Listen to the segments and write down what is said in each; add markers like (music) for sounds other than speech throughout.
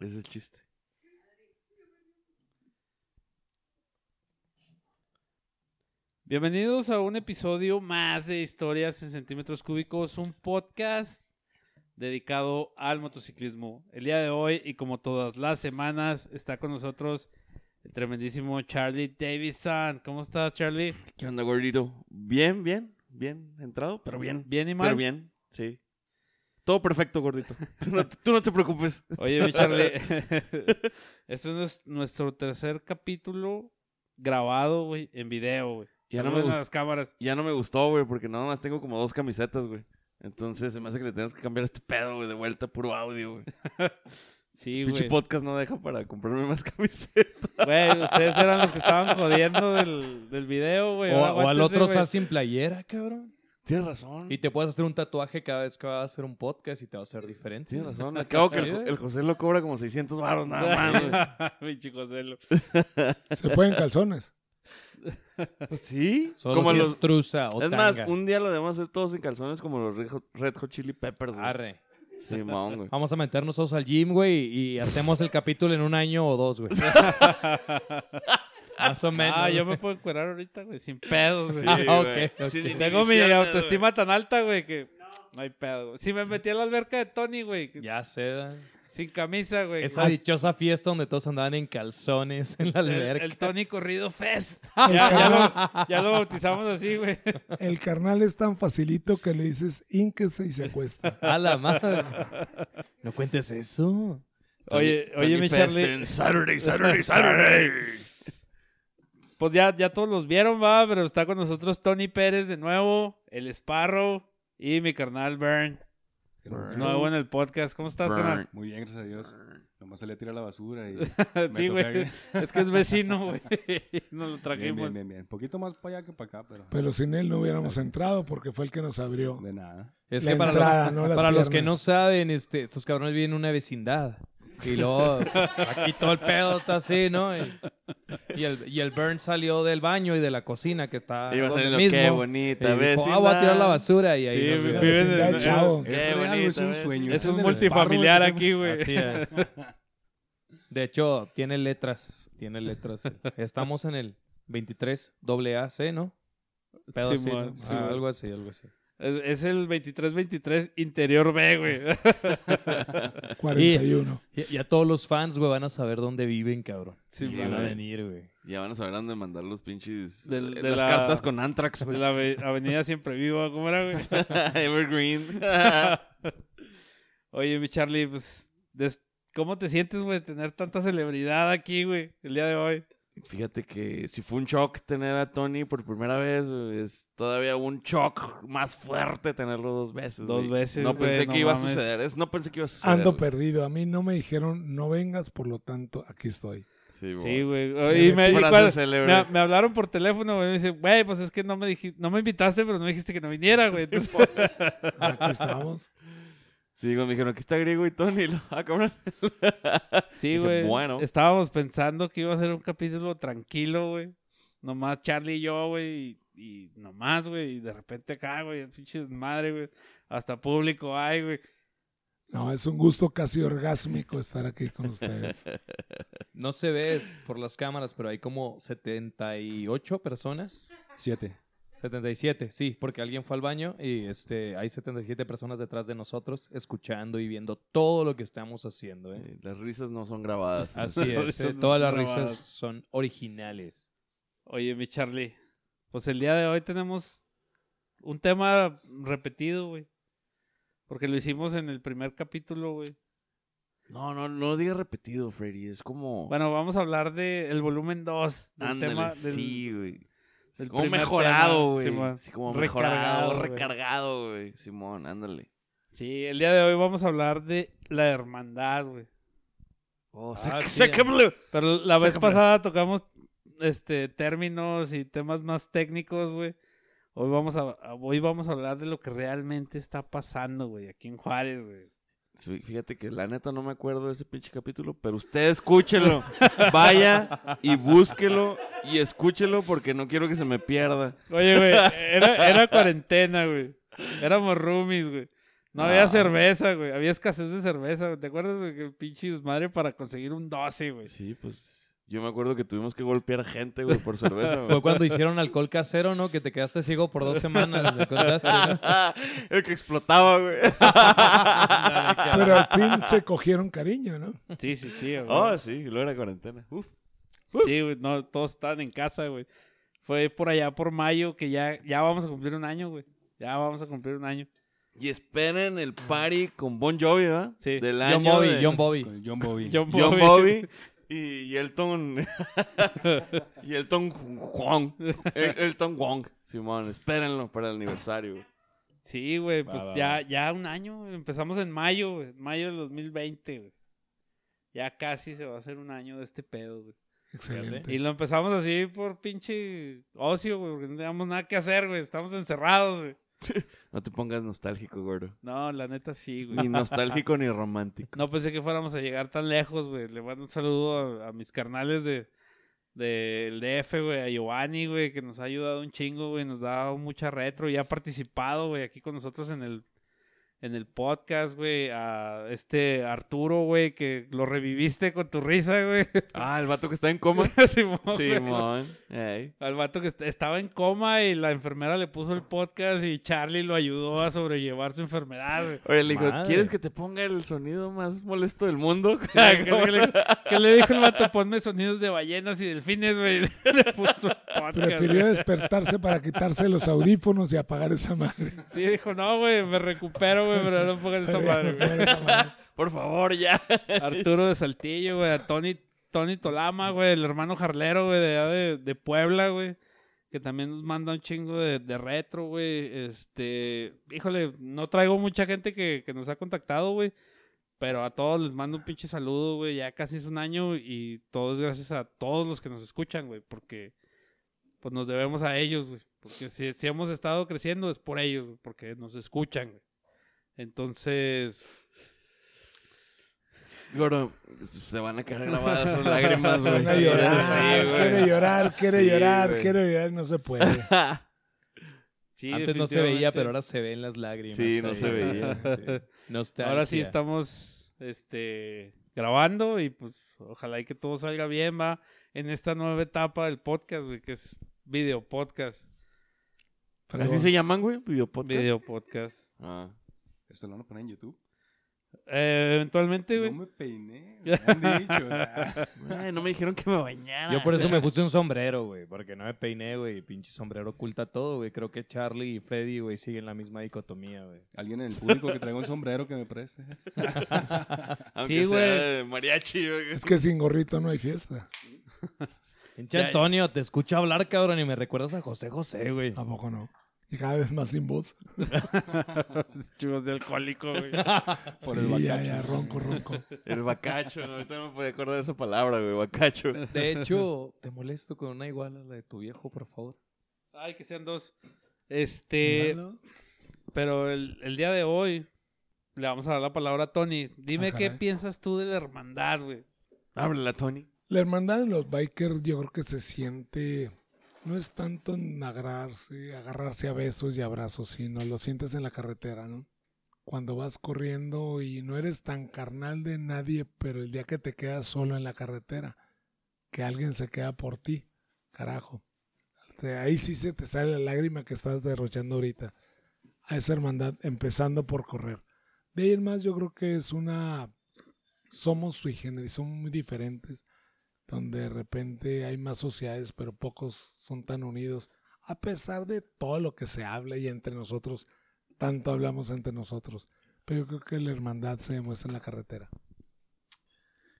Es el chiste. Bienvenidos a un episodio más de Historias en Centímetros Cúbicos, un podcast dedicado al motociclismo. El día de hoy, y como todas las semanas, está con nosotros el tremendísimo Charlie Davison. ¿Cómo estás, Charlie? ¿Qué onda, gordito? Bien, bien, bien entrado, pero bien. ¿Bien y mal? Pero bien, sí. Todo perfecto, gordito. Tú no, tú no te preocupes. Oye, mi Charlie, (laughs) este es nuestro tercer capítulo grabado, güey, en video, güey. Ya no me Saludos a gust- las cámaras. Ya no me gustó, güey, porque nada más tengo como dos camisetas, güey. Entonces se me hace que le tenemos que cambiar este pedo, güey, de vuelta, puro audio, güey. (laughs) Sí, Pinche güey. podcast no deja para comprarme más (laughs) camisetas. Güey, ustedes eran los que estaban jodiendo del, del video, güey. O, al otro güey. estás sin playera, cabrón. Tienes razón. Y te puedes hacer un tatuaje cada vez que vas a hacer un podcast y te va a hacer diferente. Tienes razón. (laughs) Acabo que el, el José lo cobra como 600 baros nada más, güey. (laughs) Pinche Joselo. (laughs) Se pueden calzones. Pues sí. Solo como si los... es truza o Es más, un día lo debemos hacer todos en calzones como los Red Hot, Chili Peppers, güey. Arre. Simón, güey. Vamos a meternos todos al gym, güey, y hacemos el capítulo en un año o dos, güey. Más o menos. Ah, yo me puedo encuerar ahorita, güey, sin pedos, güey. Ah, ok, ok. Sin Tengo mi autoestima tan alta, güey, que no hay pedo. güey. Si me metí a la alberca de Tony, güey, que- Ya sé. sin camisa, güey. Esa dichosa fiesta donde todos andaban en calzones en la alberca. el Tony Corrido Fest. (laughs) ya, ya lo, ya lo bautizamos así, güey. El carnal es tan facilito que le dices ínquese y se acuesta. A la madre. No cuentes eso. Oye, Tony oye, mi Fest Charlie. en Saturday, Saturday, Saturday. Pues ya, ya todos los vieron, va, pero está con nosotros Tony Pérez de nuevo, el Sparrow y mi carnal Bern. Burn. Nuevo en el podcast. ¿Cómo estás, carnal? Muy bien, gracias a Dios. Nomás salí a tirar la basura y... (laughs) sí, güey. (laughs) Es que es vecino, (laughs) güey. Nos lo trajimos. bien, bien, bien. Poquito más para allá que para acá, pero... Pero sin él no hubiéramos entrado porque fue el que nos abrió. De nada. Es La que para, entrada, los, no las para los que no saben, este, estos cabrones viven en una vecindad. Y luego aquí todo el pedo está así, ¿no? Y, y el, y el Burn salió del baño y de la cocina que está Iba donde saliendo, mismo. qué Y bonita dijo, ah, voy a tirar la basura y ahí Sí, nos viven en- chavo. Qué Es bonita, es un ¿ves? sueño. Es Ese un multifamiliar aquí, güey. Así es. (laughs) De hecho, tiene letras. Tiene letras. Estamos en el 23 AC, ¿no? Pedo así, Simón, ¿no? sí, Ah, algo así, algo así. Es, es el 23-23 interior B, güey. (laughs) 41. Y, y a todos los fans, güey, van a saber dónde viven, cabrón. Sí, Sí, van a venir, güey. Ya van a saber dónde mandar los pinches... Eh, de las la- cartas con Antrax, De güey. la ave- avenida Siempre Viva, ¿cómo era, güey? (laughs) Evergreen. (laughs) Oye, mi Charlie, pues, ¿cómo te sientes, güey, de tener tanta celebridad aquí, güey, el día de hoy? Fíjate que si fue un shock tener a Tony por primera vez, es todavía un shock más fuerte tenerlo dos veces. Dos güey. veces, No güey, pensé no que iba a suceder. Es, no pensé que iba a suceder. Ando güey. perdido. A mí no me dijeron no vengas, por lo tanto aquí estoy. Sí, Sí, güey. Y me, cuando- me, me hablaron por teléfono, güey. Me dice, güey, pues es que no me dijiste, no me invitaste, pero no me dijiste que no viniera, güey. Entonces, (laughs) Aquí estamos. Sí, güey, me dijeron, aquí está Griego y Tony. (laughs) Lo- Ah, cabrón. sí, güey. bueno. Estábamos pensando que iba a ser un capítulo tranquilo, güey. Nomás Charlie y yo, güey. Y, y nomás, güey. Y de repente acá, güey. Pinche madre, güey. Hasta público hay, güey. No, es un gusto casi orgásmico estar aquí con ustedes. (laughs) No se ve por las cámaras, pero hay como 78 personas. Siete. 77, sí, porque alguien fue al baño y este, hay 77 personas detrás de nosotros escuchando y viendo todo lo que estamos haciendo. ¿eh? Las risas no son grabadas. Así (laughs) es, eh, no todas las grabadas. risas son originales. Oye, mi Charlie. Pues el día de hoy tenemos un tema repetido, güey. Porque lo hicimos en el primer capítulo, güey. No, no, no lo digas repetido, Freddy. Es como... Bueno, vamos a hablar del el volumen 2. Del Ándale, tema del, sí, güey. Como mejorado, güey. Sí, como Recargado, mejorado, recargado, güey. Simón, ándale. Sí, el día de hoy vamos a hablar de la hermandad, güey. Oh, Ah, sí. Pero la vez pasada tocamos este términos y temas más técnicos, güey. Hoy vamos a- hoy vamos a hablar de lo que realmente está pasando, güey, aquí en Juárez, güey. Fíjate que la neta no me acuerdo de ese pinche capítulo, pero usted escúchelo. (laughs) Vaya y búsquelo y escúchelo porque no quiero que se me pierda. Oye, güey, (laughs) era, era cuarentena, güey. Éramos roomies, güey. No había Ah. cerveza, güey. Había escasez de cerveza. güey. ¿Te acuerdas, güey? Que el pinche madre para conseguir un 12, güey. Sí, pues. Yo me acuerdo que tuvimos que golpear gente, güey, por cerveza, (laughs) güey. Fue cuando hicieron alcohol casero, ¿no? Que te quedaste ciego por dos semanas. ¿me contaste? (laughs) El que explotaba, güey. (laughs) Pero al fin se cogieron cariño, ¿no? Sí, sí, sí. güey. Oh, sí, luego era cuarentena. Uf. Sí, güey. No, todos estaban en casa, güey. Fue por allá por mayo que ya, ya vamos a cumplir un año, güey. Ya vamos a cumplir un año. Y esperen el party con Bon Jovi, ¿verdad? Sí. Del John año Bobby, de John Bobby. John Bobby. John John Bobby. Y, y Elton... (laughs) y Elton Wong. El- Elton Wong. Simón, espérenlo para el aniversario. güey. Sí, güey. Pues va, ya, va. ya un año. Empezamos en mayo, güey. Mayo del 2020, güey. Ya casi se va a hacer un año de este pedo, güey. Excelente. Y lo empezamos así por pinche ocio, güey, porque no teníamos nada que hacer, güey. Estamos encerrados, güey. (laughs) No te pongas nostálgico, gordo. No, la neta sí, Ni güey. (laughs) nostálgico ni romántico. No pensé que fuéramos a llegar tan lejos, güey. Le mando un saludo a, a mis carnales de del DF, güey, a Giovanni, güey, que nos ha ayudado un chingo, güey, nos da mucha retro y ha participado, güey, aquí con nosotros en el en el podcast, güey, a este Arturo, güey, que lo reviviste con tu risa, güey. (laughs) Ah, el vato que está en coma. (laughs) Simón. Simón. Ey. Al vato que est- estaba en coma y la enfermera le puso el podcast y Charlie lo ayudó a sobrellevar su enfermedad, güey. Oye, le dijo, Madre. ¿quieres que te ponga el sonido más molesto del mundo? Sí, (laughs) ¿qué, le, qué le dijo el vato? Ponme sonidos de ballenas y delfines, güey. Le puso el podcast. Prefirió despertarse para quitarse los audífonos y apagar esa madre. Sí, dijo, no, güey, me recupero, güey, pero no pongan esa madre, güey. Por favor, ya. Arturo de Saltillo, güey, a Tony, Tony Tolama, güey, el hermano jarlero, güey, de, allá de, de Puebla, güey. Que también nos manda un chingo de, de retro, güey. Este, híjole, no traigo mucha gente que, que nos ha contactado, güey. Pero a todos les mando un pinche saludo, güey. Ya casi es un año y todo es gracias a todos los que nos escuchan, güey. Porque pues nos debemos a ellos, güey. Porque si, si hemos estado creciendo es por ellos, güey, porque nos escuchan, güey. Entonces, Gordo, se van a quedar grabadas esas (laughs) lágrimas, güey. Van a llorar, Sí, güey. quiere llorar, quiere Sí, llorar, güey. quiere llorar, no se puede. (laughs) sí, Antes no se veía, pero ahora se ven las lágrimas. Sí, no ahí. se veía. (laughs) Sí. Ahora sí estamos este, grabando y pues ojalá y que todo salga bien, va, en esta nueva etapa del podcast, güey, que es video podcast. ¿Así se llaman, güey? ¿Video podcast? Video podcast. Ah. Esto lo van a poner en YouTube. Eh, eventualmente, güey. No me peiné. Me han dicho. (laughs) Ay, no me dijeron que me bañara. Yo por eso me puse un sombrero, güey, porque no me peiné, güey. Pinche sombrero oculta todo, güey. Creo que Charlie y Freddy, güey, siguen la misma dicotomía, güey. Alguien en el público que traiga un sombrero que me preste. (laughs) Aunque Sí, sea güey. mariachi, güey. Es que sin gorrito no hay fiesta. Pinche Antonio, te escucho hablar, cabrón, y me recuerdas a José José, güey. ¿A poco no? Y cada vez más sin voz. (laughs) (laughs) Chivos de alcohólico, güey. (laughs) Por Sí, el ya, bacacho. ya, ronco, ronco. El bacacho. ¿no? Ahorita no me podía acordar de esa palabra, güey. Bacacho. De hecho, te molesto con una igual a la de tu viejo, por favor. Ay, que sean dos. Este, Míralo. pero el, el día de hoy le vamos a dar la palabra a Tony. Dime qué piensas tú de la hermandad, güey. Ábrela, Tony. La hermandad en los bikers yo creo que se siente, no es tanto en agarrarse, agarrarse a besos y abrazos, sino lo sientes en la carretera, ¿no? Cuando vas corriendo y no eres tan carnal de nadie, pero el día que te quedas solo en la carretera, que alguien se queda por ti, carajo. Ahí sí se te sale la lágrima que estás derrochando ahorita. A esa hermandad, empezando por correr. De ahí en más yo creo que es una... Somos sui generis, somos muy diferentes donde de repente hay más sociedades, pero pocos son tan unidos, a pesar de todo lo que se habla y entre nosotros, tanto hablamos entre nosotros. Pero yo creo que la hermandad se demuestra en la carretera.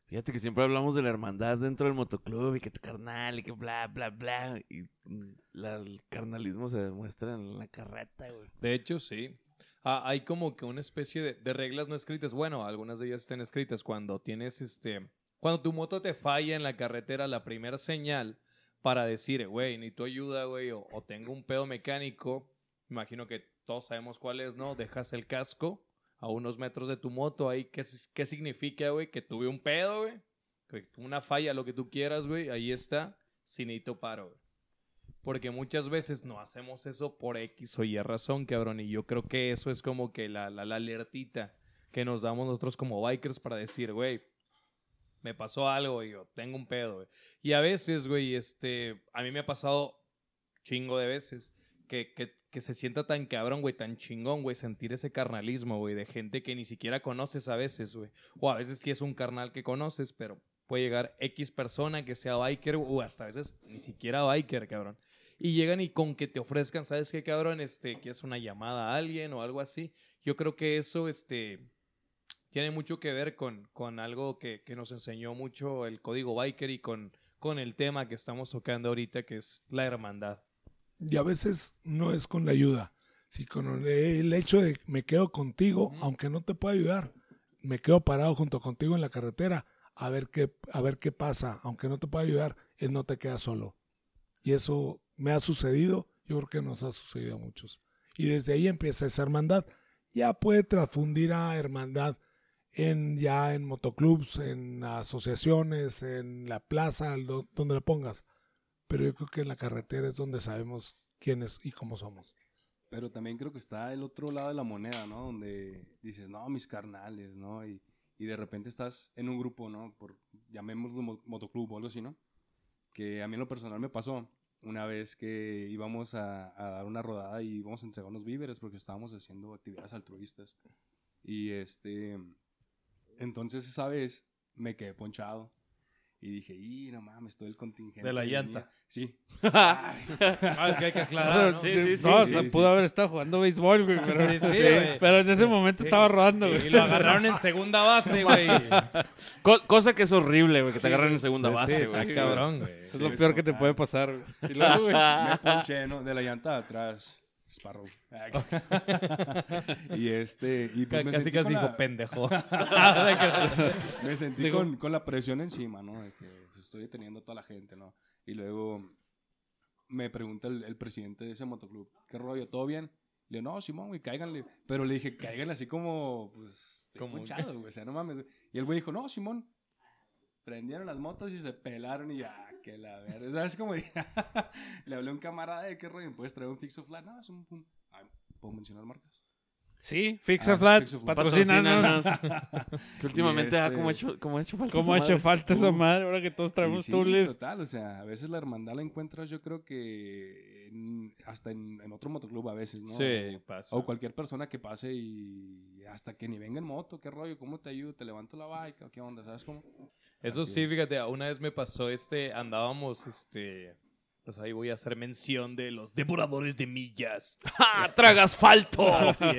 Fíjate que siempre hablamos de la hermandad dentro del motoclub y que tu carnal y que bla, bla, bla. Y mm, la- el carnalismo se demuestra en la carreta, güey. De hecho, sí. Ah, hay como que una especie de, de reglas no escritas. Bueno, algunas de ellas están escritas. Cuando tienes este. Cuando tu moto te falla en la carretera, la primera señal para decir, güey, necesito ayuda, güey, o, o tengo un pedo mecánico. Imagino que todos sabemos cuál es, ¿no? Dejas el casco a unos metros de tu moto ahí. ¿Qué, qué significa, güey? Que tuve un pedo, güey. Una falla, lo que tú quieras, güey. Ahí está. Si necesito paro, güey. Porque muchas veces no hacemos eso por X o Y razón, cabrón. Y yo creo que eso es como que la, la, la alertita que nos damos nosotros como bikers para decir, güey, me pasó algo y yo tengo un pedo, güey. Y a veces, güey, este, a mí me ha pasado chingo de veces que, que, que se sienta tan cabrón, güey, tan chingón, güey, sentir ese carnalismo, güey, de gente que ni siquiera conoces a veces, güey. O a veces sí es un carnal que conoces, pero puede llegar X persona que sea biker, o hasta a veces ni siquiera biker, cabrón. Y llegan y con que te ofrezcan, ¿sabes qué, cabrón? Este, que es una llamada a alguien o algo así. Yo creo que eso, este, tiene mucho que ver con, con algo que, que nos enseñó mucho el código biker y con, con el tema que estamos tocando ahorita, que es la hermandad. Y a veces no es con la ayuda, si con el hecho de me quedo contigo, aunque no te pueda ayudar, me quedo parado junto contigo en la carretera a ver qué, a ver qué pasa, aunque no te pueda ayudar, él no te queda solo. Y eso me ha sucedido, yo creo que nos ha sucedido a muchos. Y desde ahí empieza esa hermandad. Ya puede transfundir a hermandad en ya en motoclubs, en asociaciones, en la plaza, do- donde la pongas. Pero yo creo que en la carretera es donde sabemos quiénes y cómo somos. Pero también creo que está el otro lado de la moneda, ¿no? Donde dices, no, mis carnales, ¿no? Y, y de repente estás en un grupo, ¿no? Por, llamémoslo mo- motoclub o algo así, ¿no? Que a mí en lo personal me pasó una vez que íbamos a, a dar una rodada y íbamos a entregar unos víveres porque estábamos haciendo actividades altruistas. Y este, entonces esa vez me quedé ponchado. Y dije, y no mames, todo el contingente. De la venía". llanta. Sí. (laughs) Ah, es que hay que aclarar, ¿no? Sí, sí, sí, no, sí, o sea, sí. pudo haber estado jugando béisbol, güey. Pero, Sí, sí, sí, güey. pero en ese momento estaba rodando, güey. Y lo agarraron en segunda base, güey. Co- cosa que es horrible, güey, que te agarran en segunda Sí, base, sí, güey. está Sí, cabrón, güey. Eso es lo peor que te puede pasar, güey. Y luego, güey. me ponché, ¿no? De la llanta de atrás. Sparrow. (laughs) y este. Y pues me Casi sentí casi con dijo la- pendejo. (laughs) (laughs) Me sentí Digo- con, con la presión encima, ¿no? De que pues, estoy deteniendo a toda la gente, ¿no? Y luego me pregunta el, el presidente de ese motoclub, ¿qué rollo? ¿Todo bien? Le digo, no, Simón, güey, cáiganle. Pero le dije, cáiganle así como, pues, Como- güey. O sea, no mames. Y el güey dijo, no, Simón. Prendieron las motos y se pelaron y ya, que la verga. O sea, es como, (laughs) le hablé a un camarada de qué rollo, ¿puedes traer un fixo flat? No, es un, un- Ay, ¿puedo mencionar marcas? Sí, Fixa Ah, Flat, Fix a Flat. patrocínanos. (laughs) que últimamente, ah, este- como ha hecho, como ha hecho falta. ¿Cómo esa ha hecho falta esa madre ahora que todos traemos sí, tules? Total, o sea, a veces la hermandad la encuentras, yo creo que en- hasta en, en otro motoclub a veces, ¿no? Sí, pasa. O cualquier persona que pase y hasta que ni venga en moto, qué rollo, cómo te ayudo, te levanto la bike, qué onda, ¿sabes cómo? Eso Así sí, es. fíjate, una vez me pasó este, andábamos, este, pues ahí voy a hacer mención de los devoradores de millas. (laughs) ¡Ah! ¡Traga asfalto!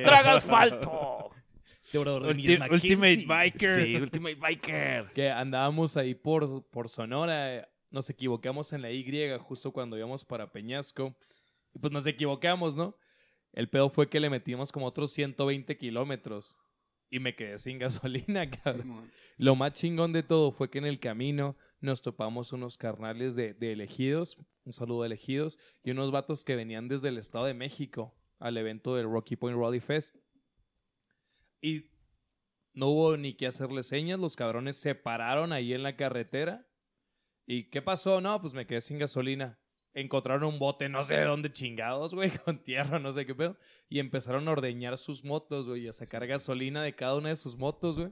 ¡Traga asfalto! (laughs) Devorador de Ulti- millas Ultimate. Biker. Sí, (laughs) Ultimate Biker. Que andábamos ahí por, por Sonora, nos equivocamos en la Y justo cuando íbamos para Peñasco. Y pues nos equivocamos, ¿no? El pedo fue que le metimos como otros 120 kilómetros. Y me quedé sin (laughs) gasolina, cabrón. Lo más chingón de todo fue que en el camino nos topamos unos carnales de, de elegidos, un saludo a elegidos, y unos vatos que venían desde el Estado de México al evento del Rocky Point Rally Fest. Y no hubo ni que hacerle señas, los cabrones se pararon ahí en la carretera. ¿Y qué pasó? No, pues me quedé sin gasolina. Encontraron un bote, no sé de dónde chingados, güey, (laughs) con tierra, no sé qué pedo. Y empezaron a ordeñar sus motos, güey, a sacar gasolina de cada una de sus motos, güey.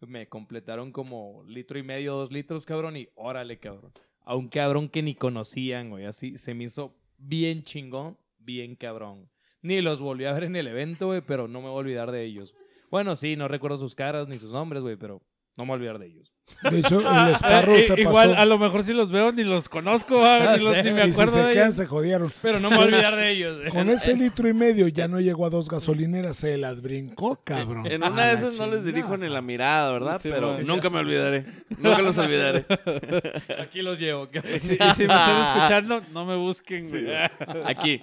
Me completaron como litro y medio, dos litros, cabrón, y órale, cabrón. A un cabrón que ni conocían, güey, así se me hizo bien chingón, bien cabrón. Ni los volví a ver en el evento, güey, pero no me voy a olvidar de ellos. Bueno, sí, no recuerdo sus caras ni sus nombres, güey, pero no me voy a olvidar de ellos. De hecho, el (laughs) Sparrow Eh, se igual, pasó. a lo mejor si los veo ni los conozco, ah, ni, los- ni me y si acuerdo se de quedan, ellos. se jodieron. Pero no me voy a olvidar de ellos. güey. Con ese (laughs) litro y medio ya no llegó a dos gasolineras, se las brincó, cabrón. En A una de la esas no les dirijo ni la mirada, ¿verdad? Sí, Pero man. nunca me olvidaré. Nunca los olvidaré. (laughs) Aquí los llevo. Y si, y si me están escuchando, no me busquen. Aquí.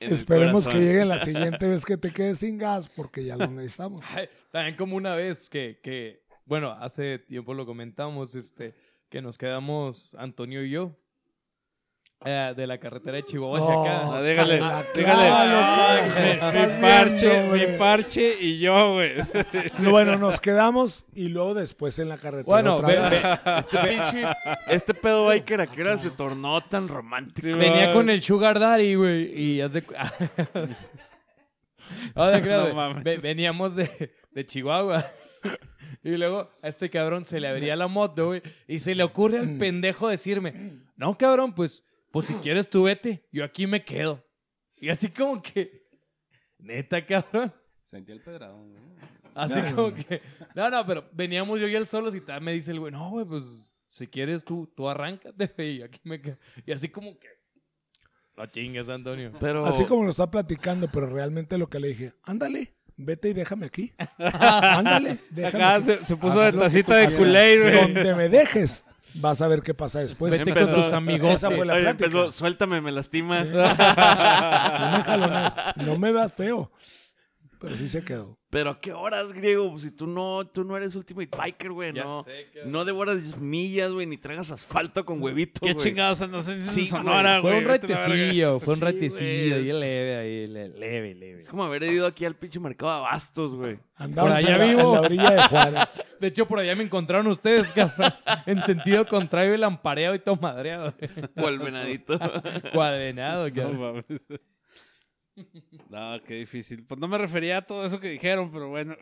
Esperemos que lleguen la siguiente vez que te quedes sin gas, porque ya lo necesitamos. Ay, También como una vez que, que, bueno, hace tiempo lo comentamos, este, que nos quedamos Antonio y yo. eh, de la carretera de Chihuahua No. hacia acá. Ah, dígale, Ah, Ay, claro. mi, parche, viendo, mi parche y yo, güey. (laughs) No, Bueno, nos quedamos y luego después en la carretera. Bueno, otra ve- vez. ve- (laughs) Este pinche, este pedo biker a qué hora se tornó tan romántico. Sí, venía con el Sugar Daddy, güey, y haz de... cu- (laughs) No, creas, No güey. mames. Ve- Veníamos de, de Chihuahua. Y luego a este cabrón se le abría la moto, güey. Y se le ocurre al pendejo decirme, no, cabrón, pues, pues si quieres tú vete, yo aquí me quedo. Y así como que, neta, cabrón. Sentí el pedrado. ¿no? Así como que, no, no, pero veníamos yo y él solos y tal, me dice el güey, no, güey, pues si quieres tú, tú arráncate, güey, y aquí me quedo. Y así como que, no chingues, Antonio. Pero, Así como lo está platicando, pero realmente lo que le dije, ándale, vete y déjame aquí. (laughs) ándale, déjame Acá aquí. se, se puso de tacita de güey. Donde me dejes, vas a ver qué pasa después. Vete empezó- con tus amigos. Esa fue la Oye, empezó, suéltame, me lastimas. (laughs) No me jalo nada. No me veas feo. Pero sí se quedó. Pero ¿a qué horas, griego? Pues si tú no, tú no eres Ultimate Biker, güey, Ya no. sé, cabrón. no devoras 10 millas, güey, ni tragas asfalto con huevito, ¿Qué güey. chingados andas en Sí, Sonora, Fue güey? un la verga. retecillo, fue un retecillo, es- leve, ahí le- leve, leve. Es como haber ido aquí al pinche mercado de abastos, güey. Andamos Por allá en, la, vivo. en la orilla de Juárez. (laughs) De hecho, por allá me encontraron ustedes, cabrón. En sentido contrario, el ampareado y todo madreado. O el venadito. Cuadrenado, No cabrón. mames. No, qué difícil. Pues no me refería a todo eso que dijeron, pero bueno.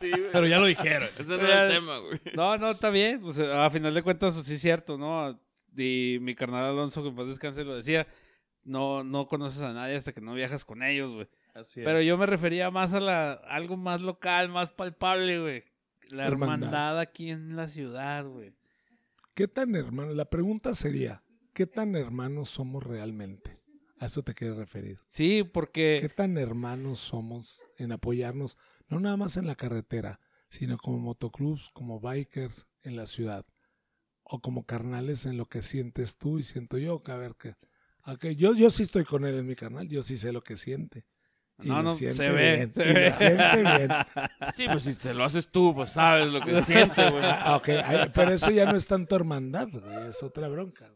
sí, güey. Pero ya lo dijeron. Ese no era el tema, güey. No, no, está bien. Pues a final de cuentas, pues sí es cierto, ¿no? Y mi carnal Alonso, que en paz descanse, lo decía. No, no conoces a nadie hasta que no viajas con ellos, güey. Así es. Pero yo me refería más a la, algo más local, más palpable, güey. La Hermandad. hermandad aquí en la ciudad, güey. ¿Qué tan hermano? La pregunta sería, ¿qué tan hermanos somos realmente? A eso te quieres referir. Sí, ¿Qué porque tan hermanos somos en apoyarnos, no nada más en la carretera, sino como motoclubs, como bikers en la ciudad? O como carnales en lo que sientes tú y siento yo. que A ver, que, ok, yo, yo sí estoy con él en mi carnal, yo sí sé lo que siente. Y No, no, siente se ve, bien, se y ve. siente bien. (laughs) Sí, pues si se lo haces tú, pues sabes lo que siente, güey. Ah, ok, pero eso ya no es tanto hermandad, güey, es otra bronca.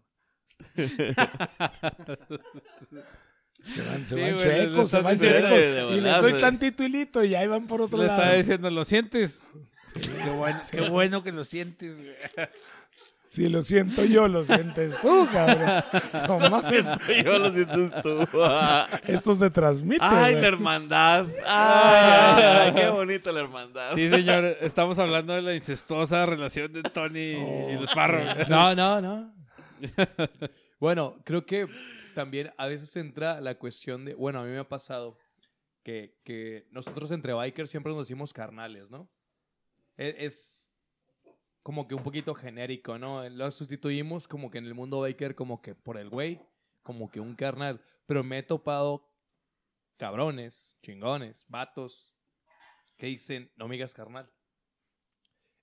Se van, se Sí, van güey, le chuecos, se van chuecos. y les doy tantito hilito y ahí van por otro le lado. estaba diciendo, ¿lo sientes? qué, bueno, qué bueno que lo sientes. Si lo siento yo, lo sientes tú, cabrón. (laughs) Nomás es- Yo lo sientes tú. (laughs) esto se transmite. Ay, güey. la hermandad. Ay, qué bonita la hermandad. Sí, señor, estamos hablando de la incestuosa relación de Tony y los Parros. No, no, no. (laughs) bueno, creo que también a veces entra la cuestión de, bueno, a mí me ha pasado que, que nosotros entre bikers siempre nos decimos carnales, ¿no? E- Es, como que un poquito genérico, ¿no? Lo sustituimos como que en el mundo biker como que por el güey, como que un carnal, pero me he topado cabrones, chingones, vatos, que dicen, no me digas carnal.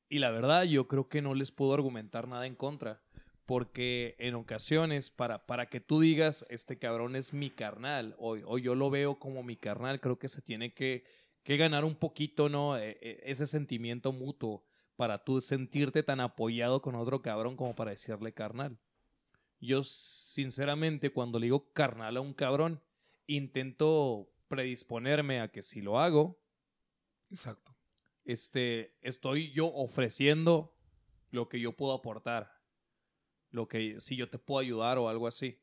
Y la verdad, yo creo que no les puedo argumentar nada en contra. Porque en ocasiones, para, para que tú digas, este cabrón es mi carnal, o, o yo lo veo como mi carnal, creo que se tiene que, que ganar un poquito, ¿no? E- e- ese sentimiento mutuo para tú sentirte tan apoyado con otro cabrón como para decirle carnal. Yo, sinceramente, cuando le digo carnal a un cabrón, intento predisponerme a que si lo hago, Exacto. este, estoy yo ofreciendo lo que yo puedo aportar. Lo que, si yo te puedo ayudar o algo así.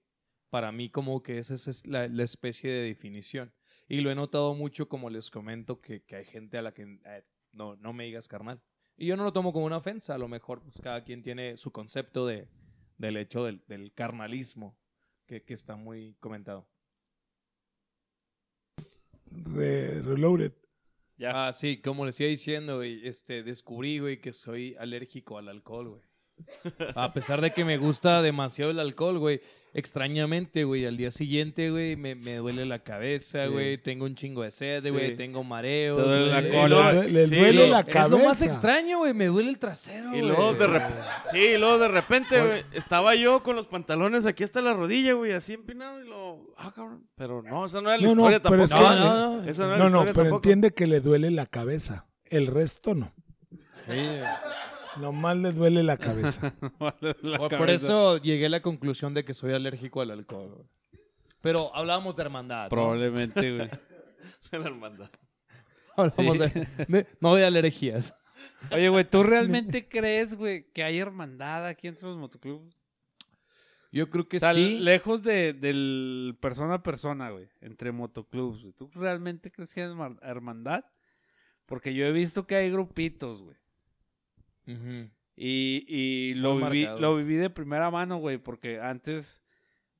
Para mí como que esa es la, la especie de definición. Y lo he notado mucho, como les comento, que, que hay gente a la que eh, no, no me digas carnal. Y yo no lo tomo como una ofensa. A lo mejor pues, cada quien tiene su concepto de, del hecho del, del carnalismo que, que está muy comentado. Re- reloaded. Ya. Ah, sí, como les iba diciendo, güey, este, descubrí, güey, que soy alérgico al alcohol, güey. A pesar de que me gusta demasiado el alcohol, güey. Extrañamente, güey, al día siguiente, güey, me, me duele la cabeza, Sí. güey. Tengo un chingo de sed, Sí. güey. Tengo mareos. Te duele la güey. cola. Le, le Sí, duele lo- la Es cabeza. lo más extraño, güey. Me duele el trasero, Y güey. luego de repente. Sí, y luego de repente, güey. Estaba yo con los pantalones aquí hasta la rodilla, güey, así empinado y lo. Ah, cabrón. Pero no, esa no era la No, historia tampoco. es No, que- no, no. Esa no era No, la no, historia pero tampoco. entiende que le duele la cabeza. El resto no. Sí. Nomás le duele la cabeza. (laughs) La Por, cabeza. eso llegué a la conclusión de que soy alérgico al alcohol. güey. Pero hablábamos de hermandad. ¿no? Probablemente, güey. (laughs) De la hermandad. (laughs) Hablamos de- de- no de alergias. Oye, güey, ¿tú realmente crees, güey, que hay hermandad aquí entre los motoclubs? Yo creo que O sea, sí. lejos de, del persona a persona, güey, entre motoclubs, güey. ¿Tú realmente crees que hay herma- hermandad? Porque yo he visto que hay grupitos, güey. Y, y lo, Muy viví, marcado. lo viví de primera mano, güey, porque antes,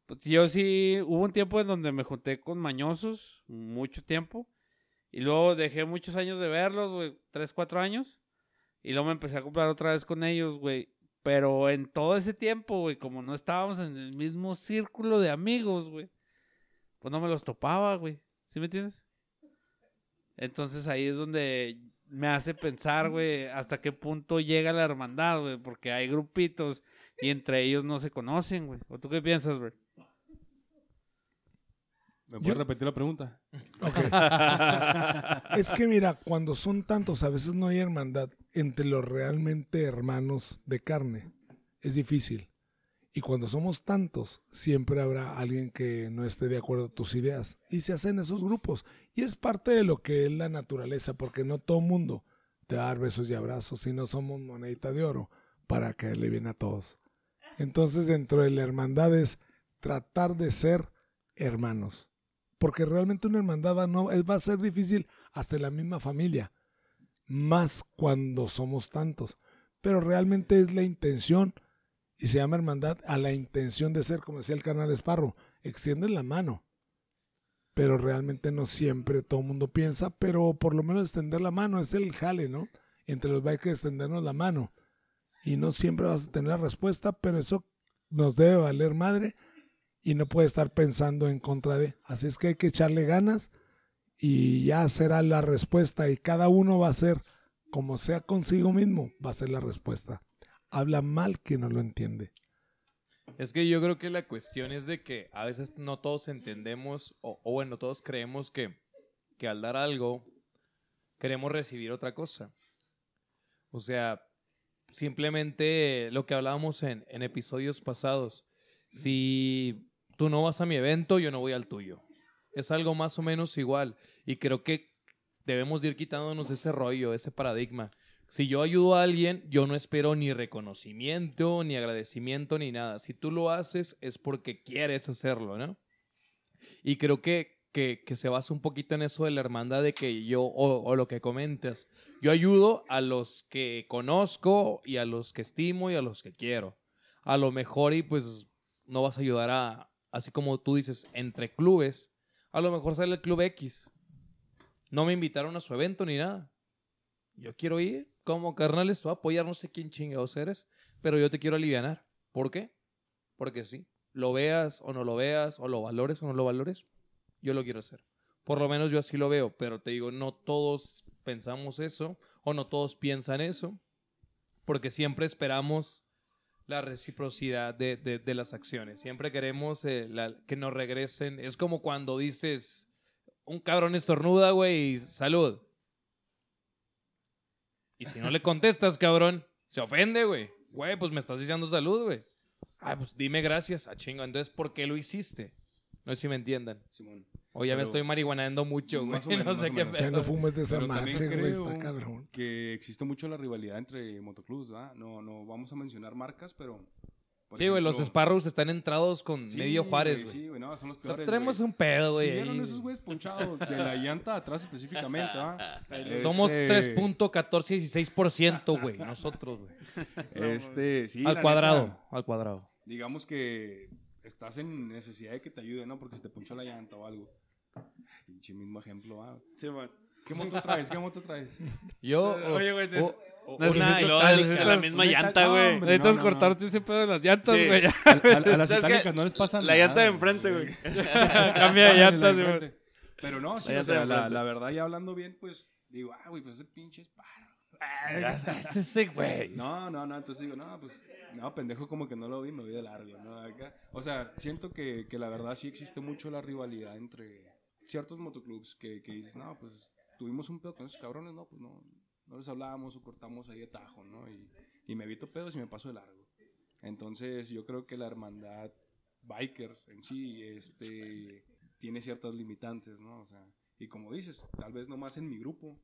pues yo sí, hubo un tiempo en donde me junté con mañosos, mucho tiempo, y luego dejé muchos años de verlos, güey, tres, cuatro años, y luego me empecé a comprar otra vez con ellos, güey. Pero en todo ese tiempo, güey, como no estábamos en el mismo círculo de amigos, güey, pues no me los topaba, güey. ¿Sí me entiendes? Entonces ahí es donde me hace pensar, güey, hasta qué punto llega la hermandad, güey, porque hay grupitos y entre ellos no se conocen, güey. ¿O tú qué piensas, güey? ¿Me puedes Yo- repetir la pregunta? Ok. (laughs) es que mira, cuando son tantos, a veces no hay hermandad entre los realmente hermanos de carne. Es difícil. Y cuando somos tantos, siempre habrá alguien que no esté de acuerdo a tus ideas. Y se hacen esos grupos. Y es parte de lo que es la naturaleza, porque no todo mundo te va a dar besos y abrazos, y no somos monedita de oro para caerle bien a todos. Entonces, dentro de la hermandad es tratar de ser hermanos. Porque realmente una hermandad va, no, va a ser difícil hasta en la misma familia. Más cuando somos tantos. Pero realmente es la intención, y se llama hermandad, a la intención de ser, como decía el canal Esparro, extienden la mano. Pero realmente no siempre todo el mundo piensa, pero por lo menos extender la mano es el jale, ¿no? Entre los bikers extendernos la mano. Y no siempre vas a tener la respuesta, pero eso nos debe valer madre y no puede estar pensando en contra de. Así es que hay que echarle ganas y ya será la respuesta y cada uno va a ser como sea consigo mismo, va a ser la respuesta. Habla mal que no lo entiende. Es que yo creo que la cuestión es de que a veces no todos entendemos, o, bueno, todos creemos que, que al dar algo queremos recibir otra cosa. O sea, simplemente lo que hablábamos en, episodios pasados. Si tú no vas a mi evento, yo no voy al tuyo. Es algo más o menos igual. Y creo que debemos de ir quitándonos ese rollo, ese paradigma. Si yo ayudo a alguien, yo no espero ni reconocimiento, ni agradecimiento, ni nada. Si tú lo haces, es porque quieres hacerlo, ¿no? Y creo que, que, se basa un poquito en eso de la hermandad de que yo, o, o lo que comentas, yo ayudo a los que conozco y a los que estimo y a los que quiero. A lo mejor y pues no vas a ayudar a, así como tú dices, entre clubes. A lo mejor sale el club X. No me invitaron a su evento ni nada. Yo quiero ir como carnales, voy a apoyar, no sé quién chingados eres, pero yo te quiero alivianar. ¿Por qué? Porque sí. Lo veas o no lo veas, o lo valores o no lo valores, yo lo quiero hacer. Por lo menos yo así lo veo, pero te digo, no todos pensamos eso, o no todos piensan eso, porque siempre esperamos la reciprocidad de, de- las acciones. Siempre queremos eh, que nos regresen. Es como cuando dices, un cabrón estornuda, güey, salud. Y si no le contestas, cabrón, se ofende, güey. Güey, pues me estás diciendo salud, güey. Ah, pues dime gracias. A chingo. Entonces, ¿por qué lo hiciste? No sé si me entiendan. Simón. O ya me estoy marihuanando mucho, güey. Más o (laughs) menos, no más sé o qué menos. Ya pedo. no fumes de esa Pero madre, güey, está cabrón. que existe mucho la rivalidad entre motoclubs, ¿verdad? No, no vamos a mencionar marcas, pero... por Sí, güey, los Sparrows están entrados con Sí, medio Juárez, güey. güey. Sí, güey, no, son los O sea, peores, güey. un pedo, Si güey. vieron esos güeyes ponchados (laughs) de la llanta atrás específicamente, ¿ah? (laughs) Somos Este- 3.1416%, güey. Nosotros, güey. (laughs) Este, sí, Al cuadrado. neta, Al cuadrado. digamos que estás en necesidad de que te ayuden, ¿no? Porque se te ponchó la llanta o algo. Pinche mismo ejemplo, ¿ah? ¿Qué moto traes? ¿Qué moto traes? Yo. Oye, güey, nada, y luego de- de la misma llanta, güey. Necesitas no, no, no. cortarte ese pedo de las llantas, Sí. güey. (laughs) A, a- a las itálicas no les pasa nada. La llanta de enfrente, güey. (laughs) Cambia de La llantas, güey. Pero no, sí, La o sea, la, verdad, ya hablando bien, pues, digo, ah, güey, pues ese pinche es paro. (laughs) Es ese, güey. No, no, no, entonces digo, no, pues, no, pendejo, como que no lo vi, me voy de largo, ¿no? Acá. O sea, siento que, que la verdad sí existe mucho la rivalidad entre ciertos motoclubs que, que dices, no, pues, tuvimos un pedo con esos cabrones, no, pues no, no les hablamos o cortamos ahí de tajo, ¿no? Y, y me evito pedos y me paso de largo. Entonces yo creo que la hermandad bikers en sí este, tiene ciertas limitantes, ¿no? O sea, y como dices, tal vez nomás en mi grupo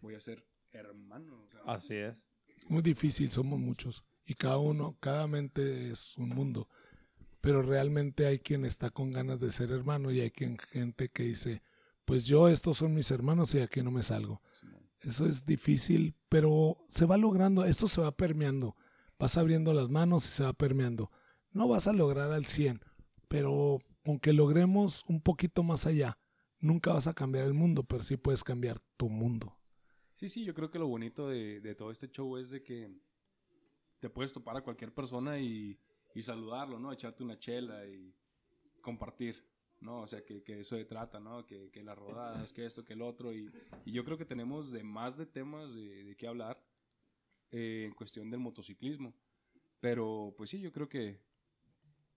voy a ser hermano. o sea, Así es. Muy difícil, somos muchos. Y cada uno, cada mente es un mundo. Pero realmente hay quien está con ganas de ser hermano y hay quien, gente que dice, pues yo estos son mis hermanos y aquí no me salgo. Eso es difícil, pero se va logrando, esto se va permeando. Vas abriendo las manos y se va permeando. No vas a lograr al 100, pero aunque logremos un poquito más allá, nunca vas a cambiar el mundo, pero sí puedes cambiar tu mundo. Sí, sí, yo creo que lo bonito de, de todo este show es de que te puedes topar a cualquier persona y, y saludarlo, ¿no? Echarte una chela y compartir, ¿no? O sea, que, que eso se trata, ¿no? Que, que las rodadas, que esto, que el otro. Y, y yo creo que tenemos de más de temas de, de qué hablar eh, en cuestión del motociclismo. Pero, pues sí, yo creo que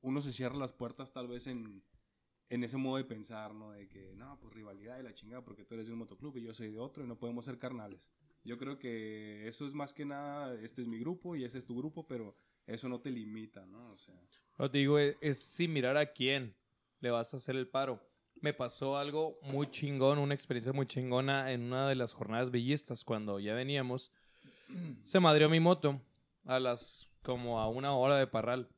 uno se cierra las puertas tal vez en, en ese modo de pensar, ¿no? De que, no, pues rivalidad y la chingada porque tú eres de un motoclub y yo soy de otro y no podemos ser carnales. Yo creo que eso es más que nada, este es mi grupo y ese es tu grupo, pero eso no te limita, ¿no? O sea, Lo que digo es, es sin mirar a quién le vas a hacer el paro. Me pasó algo muy chingón, una experiencia muy chingona en una de las jornadas bellistas cuando ya veníamos. (clears throat) Se madrió mi moto a las como a una hora de parral.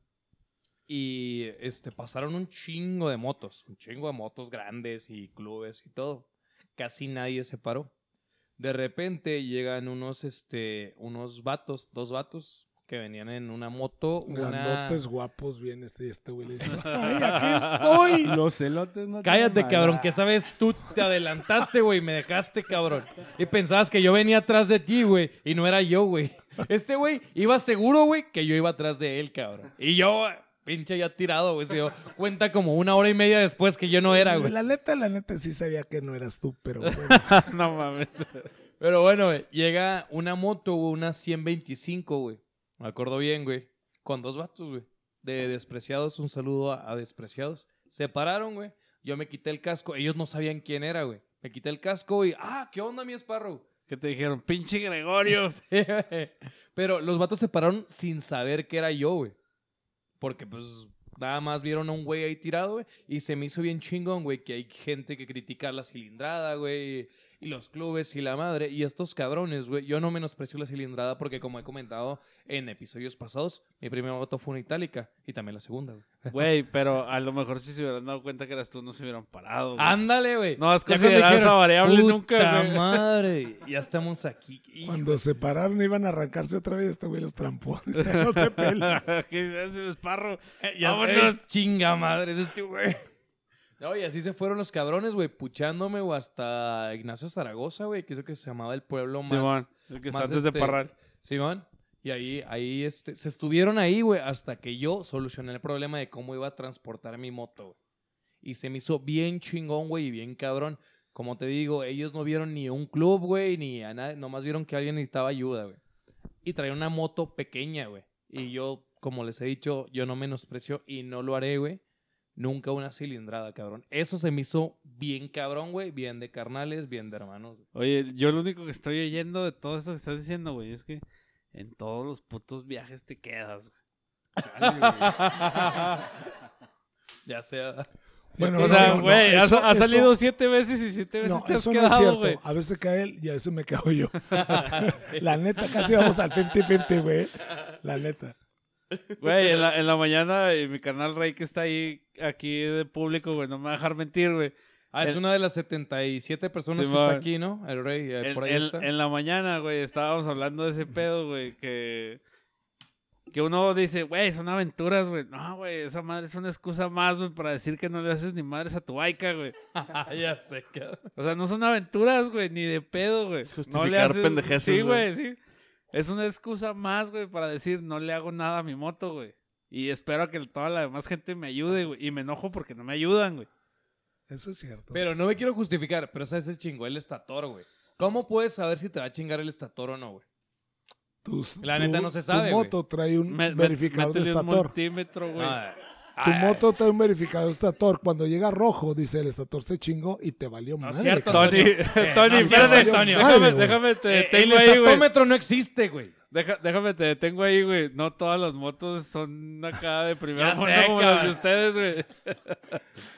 Y este pasaron un chingo de motos, un chingo de motos grandes y clubes y todo. Casi nadie se paró. De repente llegan unos este unos vatos, dos vatos que venían en una moto, una Grandotes, guapos, bien este este güey le dice, (laughs) ¡ay, aquí estoy! los celotes no Cállate, cabrón, que sabes, tú te adelantaste, güey, me dejaste, cabrón. Y pensabas que yo venía atrás de ti, güey, y no era yo, güey. Este güey iba seguro, güey, que yo iba atrás de él, cabrón. Y yo, pinche ya tirado, güey, se dio cuenta como una hora y media después que yo no era, güey. La neta, la neta sí sabía que no eras tú, pero (laughs) bueno. no mames. Pero bueno, güey, llega una moto, güey, una 125, güey. Me acuerdo bien, güey. Con dos vatos, güey. De despreciados, un saludo a, a despreciados. Se pararon, güey. Yo me quité el casco. Ellos no sabían quién era, güey. Me quité el casco y, ah, ¿qué onda, mi esparro? ¿Qué te dijeron? Pinche Gregorio. (laughs) Sí. Pero los vatos se pararon sin saber que era yo, güey. Porque, pues, nada más vieron a un güey ahí tirado, güey. Y se me hizo bien chingón, güey, que hay gente que critica la cilindrada, güey. Y los clubes y la madre. Y estos cabrones, güey. Yo no menosprecio la cilindrada porque, como he comentado en episodios pasados, mi primera moto fue una itálica. Y también la segunda, güey. (laughs) Güey, pero a lo mejor si se hubieran dado cuenta que eras tú, no se hubieran parado. güey. Ándale, güey. No has considerado esa variable nunca, "Puta güey". (laughs) madre. Ya estamos aquí. Cuando se pararon iban a arrancarse otra vez, este güey los trampó. (laughs) Dice, no te peles. ¿Qué hace esparro? Eh, Ya Vámonos. sabes, chinga madre, es este güey. No, y así se fueron los cabrones, güey, puchándome, hasta Ignacio Zaragoza, güey, que es que se llamaba el pueblo más. Simón, el que está más, antes este, de parrar. Simón. Y ahí, ahí, este, se estuvieron ahí, güey, hasta que yo solucioné el problema de cómo iba a transportar mi moto. güey. Y se me hizo bien chingón, güey, y bien cabrón. Como te digo, ellos no vieron ni un club, güey, ni a nadie, nomás vieron que alguien necesitaba ayuda, güey. Y traía una moto pequeña, güey. Y yo, como les he dicho, yo no menosprecio y no lo haré, güey. Nunca una cilindrada, cabrón. Eso se me hizo bien cabrón, güey. Bien de carnales, bien de hermanos. güey. Oye, yo lo único que estoy oyendo de todo esto que estás diciendo, güey, es que en todos los putos viajes te quedas, güey. (laughs) ya sea. Bueno, o sea, no, no, güey, eso- salido siete veces y siete veces No, te has eso no es quedado, cierto. A veces cae él y a veces me quedo yo. (laughs) (laughs) La neta, casi vamos al 50-50, güey. La neta. Güey, en la, en la mañana eh, mi canal Rey que está ahí, aquí de público, güey, no me va a dejar mentir, güey. Ah, es El- una de las 77 personas Simón. que está aquí, ¿no? El rey, eh, En, por ahí en- está. en la mañana, güey, estábamos hablando de ese pedo, güey, que... Que uno dice, güey, son aventuras, güey. No, güey, esa madre es una excusa más, güey, para decir que no le haces ni madres a tu baica, güey. (laughs) ya sé, cabrón. O sea, no son aventuras, güey, ni de pedo, güey. Es no le justificar haces... pendejeces, Sí, güey. güey, sí. Es una excusa más, güey, para decir, no le hago nada a mi moto, güey. Y espero a que toda la demás gente me ayude, güey. Y me enojo porque no me ayudan, güey. Eso es cierto. Pero no me quiero justificar, pero sabes, se chingó el estator, güey. ¿Cómo puedes saber si te va a chingar el estator o no, güey? Tus- la neta no se tu sabe, moto trae un Me- me- verificador de métele un estator. multímetro, güey. Ah, Tu moto trae un verificador estator. Cuando llega rojo, dice el estator se chingó y te valió No es madre. cierto. Tony, Eh, (laughs) Tony, no, espérate, Tony, déjame, déjame te Eh, el ahí, güey. estatómetro no existe, güey. Deja- déjame te detengo ahí, güey. No todas las motos son acá de (laughs) primera mano sé, como las de ustedes, güey. (laughs)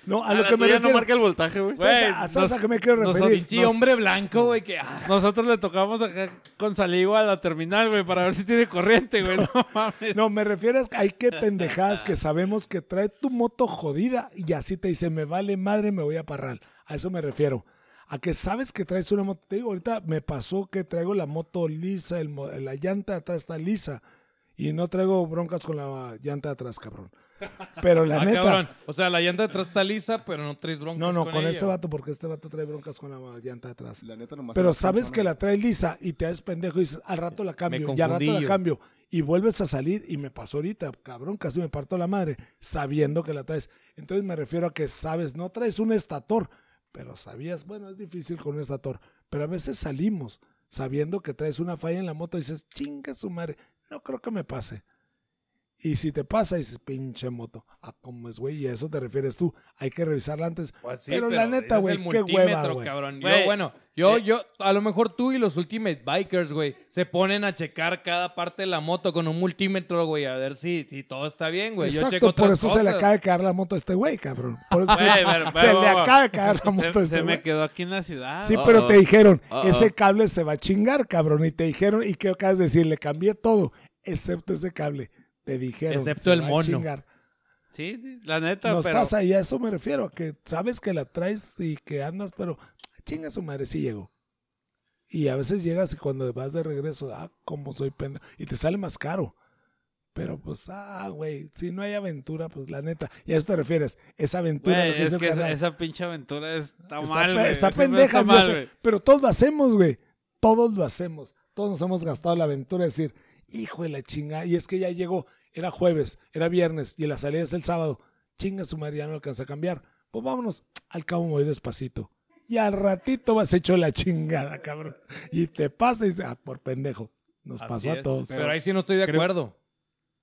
No, a Ah, lo que me refiero. no marca el voltaje, güey. Güey, ¿Sabes, a- ¿sabes nos- a qué me quiero nos- referir? Pinche hombre blanco, güey, que... ah, Nosotros le tocamos acá con saliva a la terminal, güey, para ver si tiene corriente, güey. (laughs) No mames. No, me refiero a que hay que pendejadas que sabemos que trae tu moto jodida y así te dice, me vale madre, me voy a parrar. A eso me refiero. A que sabes que traes una moto. Te digo, ahorita me pasó que traigo la moto lisa, el, mo- la llanta de atrás está lisa. Y no traigo broncas con la llanta de atrás, cabrón. Pero la ah, neta. cabrón. O sea, la llanta de atrás está lisa, pero no traes broncas No, no, con, ella, este vato, porque este vato trae broncas con la llanta de atrás. La neta nomás Pero sabes que la trae lisa y te haces pendejo y dices, al rato la cambio, y al rato la cambio. Y vuelves a salir y me pasó ahorita, cabrón, casi me parto la madre, sabiendo que la traes. Entonces me refiero a que sabes, no traes un estator, pero sabías, bueno, es difícil con un estator, pero a veces salimos sabiendo que traes una falla en la moto y dices, chinga su madre, no creo que me pase. Y si te pasa, dices, pinche moto, a cómo es, güey, y a eso te refieres tú. Hay que revisarla antes. Pues sí, pero, la neta, güey, qué hueva, güey. cabrón. Güey, Yo, bueno, yo, eh, yo, a lo mejor tú y los Ultimate Bikers, güey, se ponen a checar cada parte de la moto con un multímetro, güey, a ver si, si todo está bien, güey. Yo checo Exacto, por eso se le acaba de caer la moto a este güey, cabrón. Por eso (laughs) Güey, pero- (laughs) se le acaba de caer la Se, moto a este se me güey. quedó aquí en la ciudad. Sí, pero te dijeron, Uh-oh. ese cable se va a chingar, cabrón. Y te dijeron, ¿y qué acabas de decir? Le cambié todo, excepto ese cable. Te dijeron. Excepto el mono. chingar. Sí, la neta, Nos pero... pasa y a eso me refiero, que sabes que la traes y que andas, pero chinga su madre, sí llegó. Y a veces llegas y cuando vas de regreso, ah, como soy pendejo, y te sale más caro. Pero pues, ah, güey, si no hay aventura, pues la neta. Y a eso te refieres, esa aventura. Güey, lo que es que esa, pinche aventura está, Está, mal, güey. está pendeja, está mal, sé, pero todos lo hacemos, güey. Todos lo hacemos. Todos nos hemos gastado la aventura de decir, hijo de la chinga. Y es que ya llegó, era jueves, era viernes y la salida es el sábado. Chinga su madre, ya no alcanza a cambiar. Pues vámonos, al cabo me voy despacito. Y al ratito vas hecho la chingada, cabrón. Y te pasa y dices, ah, por pendejo. Nos Así pasó a todos. Pero, ahí sí no estoy de creo- acuerdo.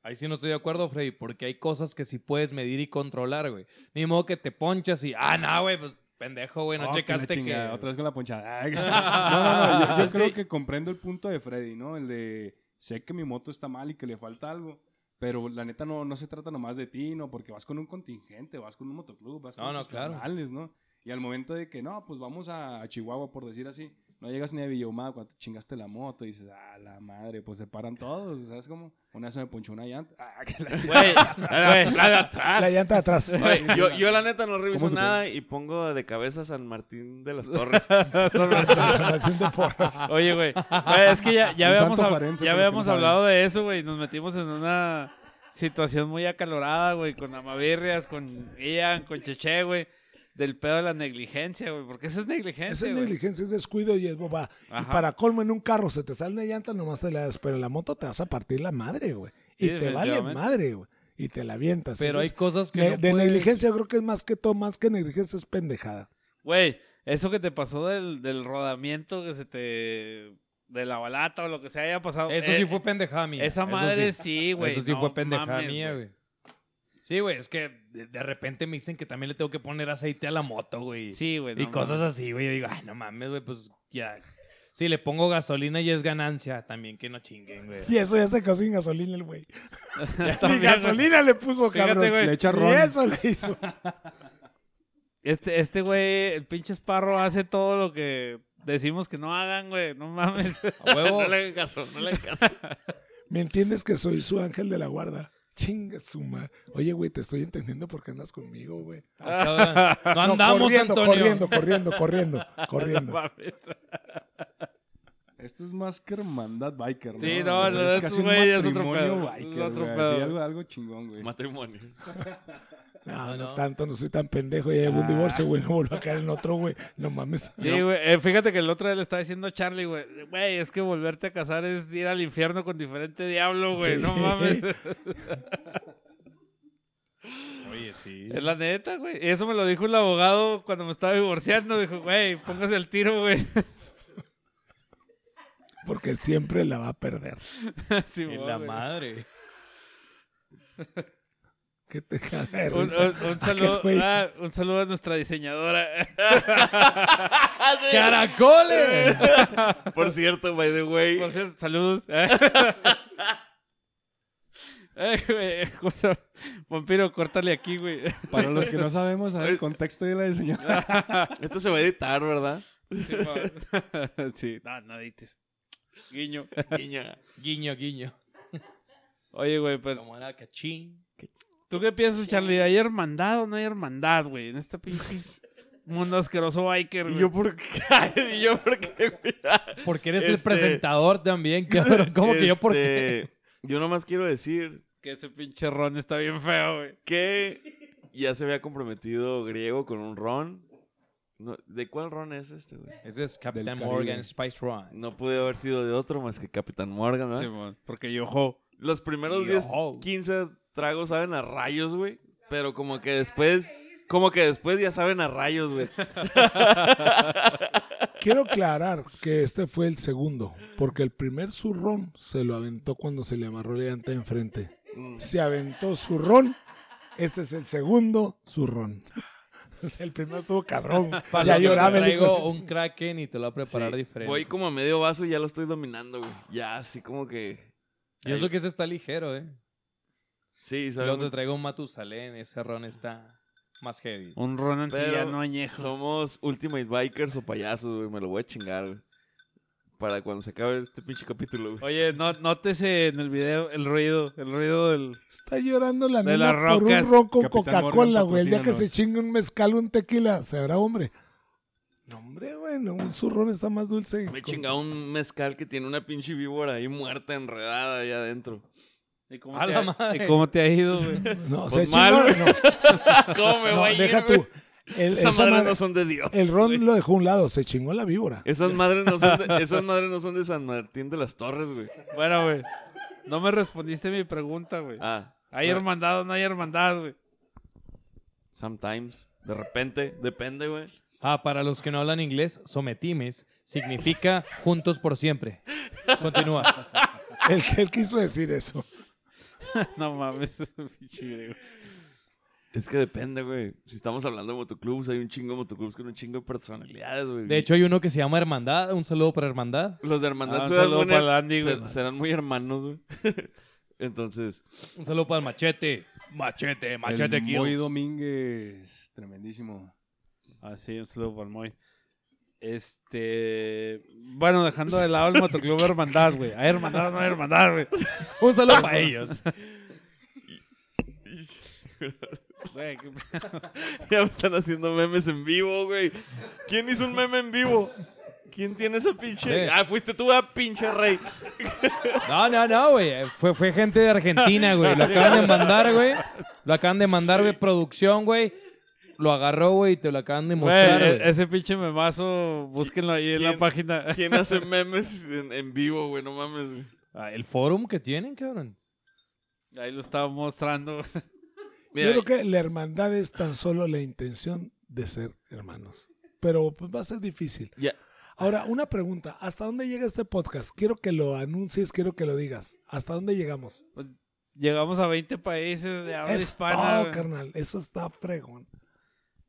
Ahí sí no estoy de acuerdo, Freddy, porque hay cosas que sí puedes medir y controlar, güey. Ni modo que te ponchas y, ah, no, güey, pues pendejo, güey, no Oh, checaste que... Otra vez con la ponchada. (laughs) (laughs) No, no, no. Yo, yo creo que comprendo el punto de Freddy, ¿no? El de sé que mi moto está mal y que le falta algo. Pero la neta no, no se trata nomás de ti, ¿no? Porque vas con un contingente, vas con un motoclub, vas con No, no, claro. carnales, ¿no? Y al momento de que, no, pues vamos a Chihuahua, por decir así, no llegas ni a Villahumada cuando te chingaste la moto y dices, ah, la madre, pues se paran todos, ¿sabes cómo? Una vez me ponchó una llanta. (laughs) Ah, que la Güey, La de atrás. La llanta de atrás. Yo, yo la neta no reviso ¿Cómo se nada y pongo de cabeza (laughs) San Martín de las Torres. San Martín de Porras. Oye, güey. Güey, Es que ya, ya habíamos, ya habíamos hablado de eso, güey. Nos metimos en una situación muy acalorada, güey, con Amavirrias, con Ian, con Cheche, güey. Del pedo de la negligencia, güey. Porque eso es negligencia, Esa es güey. negligencia, es descuido y es boba. Y para colmo en un carro se te sale una llanta, nomás te la das, pero en la moto te vas a partir la madre, güey. Y Sí, te vale madre, güey. Y te la avientas. Pero Eso hay es- cosas que ne- no de puedes- negligencia creo que es más que todo, más que negligencia es pendejada. Güey, eso que te pasó del, del rodamiento que se te... De la balata o lo que se haya pasado. Eso eh, sí fue pendejada mía. Esa madre sí. sí, güey. Eso sí no fue pendejada mames, mía, güey. Sí, güey, es que de, repente me dicen que también le tengo que poner aceite a la moto, güey. Sí, güey. y no cosas mames. así, güey. Yo digo, ay, no mames, güey, pues ya. Si le pongo gasolina y es ganancia, también que no chinguen, güey. Y eso ya se quedó sin gasolina el güey. (laughs) (laughs) Ni gasolina le puso, Fíjate, cabrón. güey. Le echa ron. eso le hizo. (laughs) Este, este güey, el pinche esparro hace todo lo que decimos que no hagan, güey. No mames. A huevo. no le hagan caso, no le hagan caso. ¿Me entiendes que soy su ángel de la guarda? Chinga su madre. Oye, güey, te estoy entendiendo porque andas conmigo, güey. Ah. No (laughs) No, andamos, corriendo, Antonio. corriendo, corriendo, (laughs) corriendo, corriendo. Esto es más que hermandad biker, ¿no? Sí, no, no, es casi un güey es otro matrimonio pedo, biker, es otro pedo. así, algo, algo chingón, güey. Matrimonio. (laughs) No, no, no. tanto, no soy tan pendejo. Ya llevo un divorcio, güey. No vuelvo a caer en otro, güey. No mames. Sí, güey. eh, fíjate que el otro día le estaba diciendo a Charlie, güey. Güey, es que volverte a casar es ir al infierno con diferente diablo, güey. Sí. No mames. (laughs) Oye, sí. Es la neta, güey. Y Eso me lo dijo el abogado cuando me estaba divorciando. Dijo, güey, póngase el tiro, güey. (laughs) Porque siempre la va a perder. (laughs) Sí, güey, la güey. madre. ¿Qué te (laughs) caga de Un, un saludo, ah, un saludo a nuestra diseñadora. (laughs) ¡Caracoles! (laughs) Por cierto, by the way. Por cierto, saludos. Vampiro, córtale aquí, güey. Para los que no sabemos, a ver el contexto de la diseñadora. Esto se va a editar, ¿verdad? Sí, no, no edites. Guiño. Niña. guiño, guiño. Oye, güey, pues, Como era cachín. ¿Tú qué piensas, Charlie? ¿Hay hermandad o no hay hermandad, güey? En este pinche (laughs) mundo asqueroso biker, ¿Y güey. yo por qué? (laughs) ¿Y yo por qué, güey? Porque eres el Este- presentador también, cabrón. ¿Cómo que yo por qué? Este, Yo nomás quiero decir Que ese pinche ron está bien feo, güey. que ya se había comprometido griego con un ron. No, ¿De cuál ron es este, güey? Ese es Captain Caribe. Morgan Spice Run. No pude haber sido de otro más que Capitán Morgan, ¿verdad? Simón, porque yo jo. Los primeros Yo. 10, 15 tragos saben a rayos, güey. Pero como que después, como que después ya saben a rayos, güey. (laughs) Quiero aclarar que este fue el segundo, porque el primer zurrón se lo aventó cuando se le amarró la llanta enfrente. Se aventó zurrón, este es el segundo zurrón. (laughs) El primero estuvo cabrón. Para ya lloraba el traigo un Kraken y te lo voy a preparar Sí, diferente. Voy como a medio vaso y ya lo estoy dominando, güey. Ya, así como que... Y eso que ese está ligero, ¿eh? Sí, sabe Luego te traigo un Matusalén. Ese ron está más heavy. Un ron antillano añejo. Somos Ultimate Bikers o payasos, güey. Me lo voy a chingar, güey. Para cuando se acabe este pinche capítulo, güey. Oye, no, nótese en el video el ruido, el ruido del... Está llorando la De nena las por un ron con Coca-Cola, güey. El día que se chingue un mezcal o un tequila, se habrá hombre. No, hombre, güey, no, un zurrón está más dulce. Me he con- chingado un mezcal que tiene una pinche víbora ahí muerta, enredada ahí adentro. ¿Y cómo, A te, la ha, madre. ¿Y cómo te ha ido, güey? (laughs) No, Pues se mal, chingó. No, (laughs) ¿Cómo me no, voy a ir, tú. El, Esas esa madres madre- no son de Dios. el ron lo dejó a un lado, se chingó la víbora. Esas madres no son de, esas madres no son de San Martín de las Torres, güey. Bueno, güey. No me respondiste mi pregunta, güey. Ah. ¿Hay hermandad o no hay hermandad, güey? Sometimes. De repente. Depende, güey. Ah, para los que no hablan inglés, sometimes significa juntos por siempre. Continúa. El que él quiso decir eso. (laughs) no mames, pinche. Es que depende, güey. Si estamos hablando de motoclubs, hay un chingo de motoclubs con un chingo de personalidades, güey. De hecho, hay uno que se llama Hermandad. Un saludo para Hermandad. los de Hermandad Ah, un serán, saludo muy, para el Andy, ser- güey. serán muy hermanos, güey. (laughs) Entonces, Un saludo para el Machete. Machete, Machete el Moy Kills. Domínguez, tremendísimo. Ah, sí, un saludo para el Moy. Este. Bueno, dejando de lado el motoclub Hermandad, güey. ¿Hay hermandad o no hay hermandad, güey? Un saludo para ellos. Güey, qué- (laughs) ya me están haciendo memes en vivo, güey. ¿Quién hizo un meme en vivo? ¿Quién tiene esa pinche? Ah, fuiste tú, ah, pinche rey. No, no, no, güey. Fue, fue gente de Argentina, güey. Lo (laughs) acaban de mandar, güey. Lo acaban de mandar, güey. Producción, güey. Lo agarró, güey, y te lo acaban de mostrar, e- güey. ese pinche memazo, búsquenlo ahí en la ¿Quién- página. (laughs) ¿Quién hace (laughs) memes en, en vivo, güey? No mames, güey. Ah, el forum que tienen, cabrón. Ahí lo estaba mostrando. Mira, Yo creo que la hermandad es tan solo la intención de ser hermanos. Pero pues, va a ser difícil. ya. Ahora, una pregunta. ¿Hasta dónde llega este podcast? Quiero que lo anuncies, quiero que lo digas. ¿Hasta dónde llegamos? Llegamos a 20 países de habla Es hispana. todo, carnal. Eso está fregón.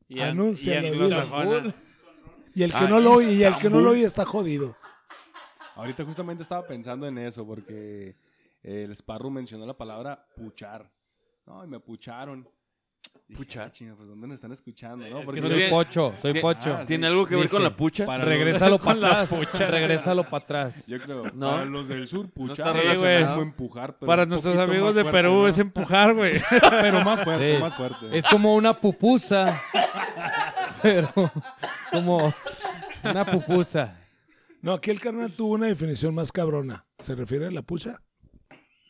Y an- Anúncialo, y el que Ah, no lo oye, y el que no lo oye está jodido. Ahorita justamente estaba pensando en eso porque el Sparrow mencionó la palabra puchar. No, y me pucharon. (laughs) Dije, Puchar. "Ah, chinga, pues ¿dónde me están escuchando? ¿no? Es Porque que no soy tiene- pocho, soy pocho. Ah, ¿Tiene algo que ver con la pucha? para- Regrésalo para atrás. Regrésalo para atrás. (laughs) yo creo, No. para los del sur, puchar está es relacionado. como empujar. pero Para nuestros amigos de fuerte, Perú ¿no? es empujar, güey. (laughs) Pero más fuerte, Sí. más fuerte. Es como una pupusa. Pero como una pupusa. No, aquí el carnal tuvo una definición más cabrona. ¿Se refiere a la pucha?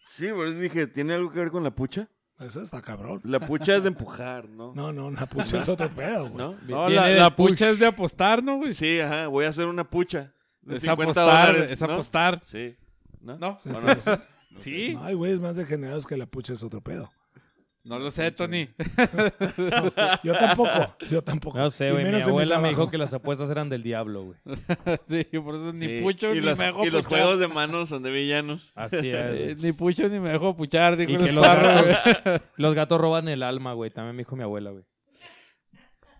Sí, por eso dije, ¿tiene algo que ver con la pucha? Eso está cabrón. La pucha es de empujar, ¿no? No, no, la pucha es otro pedo, güey. ¿No? La, la pucha es de apostar, ¿no, güey? Sí, ajá, voy a hacer una pucha. De Es 50 apostar, dólares, es ¿no? apostar. Sí. ¿No? ¿No? ¿O (laughs) no? Sí. No, hay güeyes más degenerados que la pucha es otro pedo. No lo sé, Tony. (laughs) Yo tampoco, yo tampoco. No sé, güey. Mi abuela me dijo que las apuestas eran del diablo, güey. (laughs) sí, por eso ni Sí, pucho y ni los, me dejó y los juegos de manos son de villanos. Así es. Eh, ni pucho ni me dejó puchar, dijo Y los güey. gatos, (laughs) los gatos roban el alma, güey. También me dijo mi abuela, güey.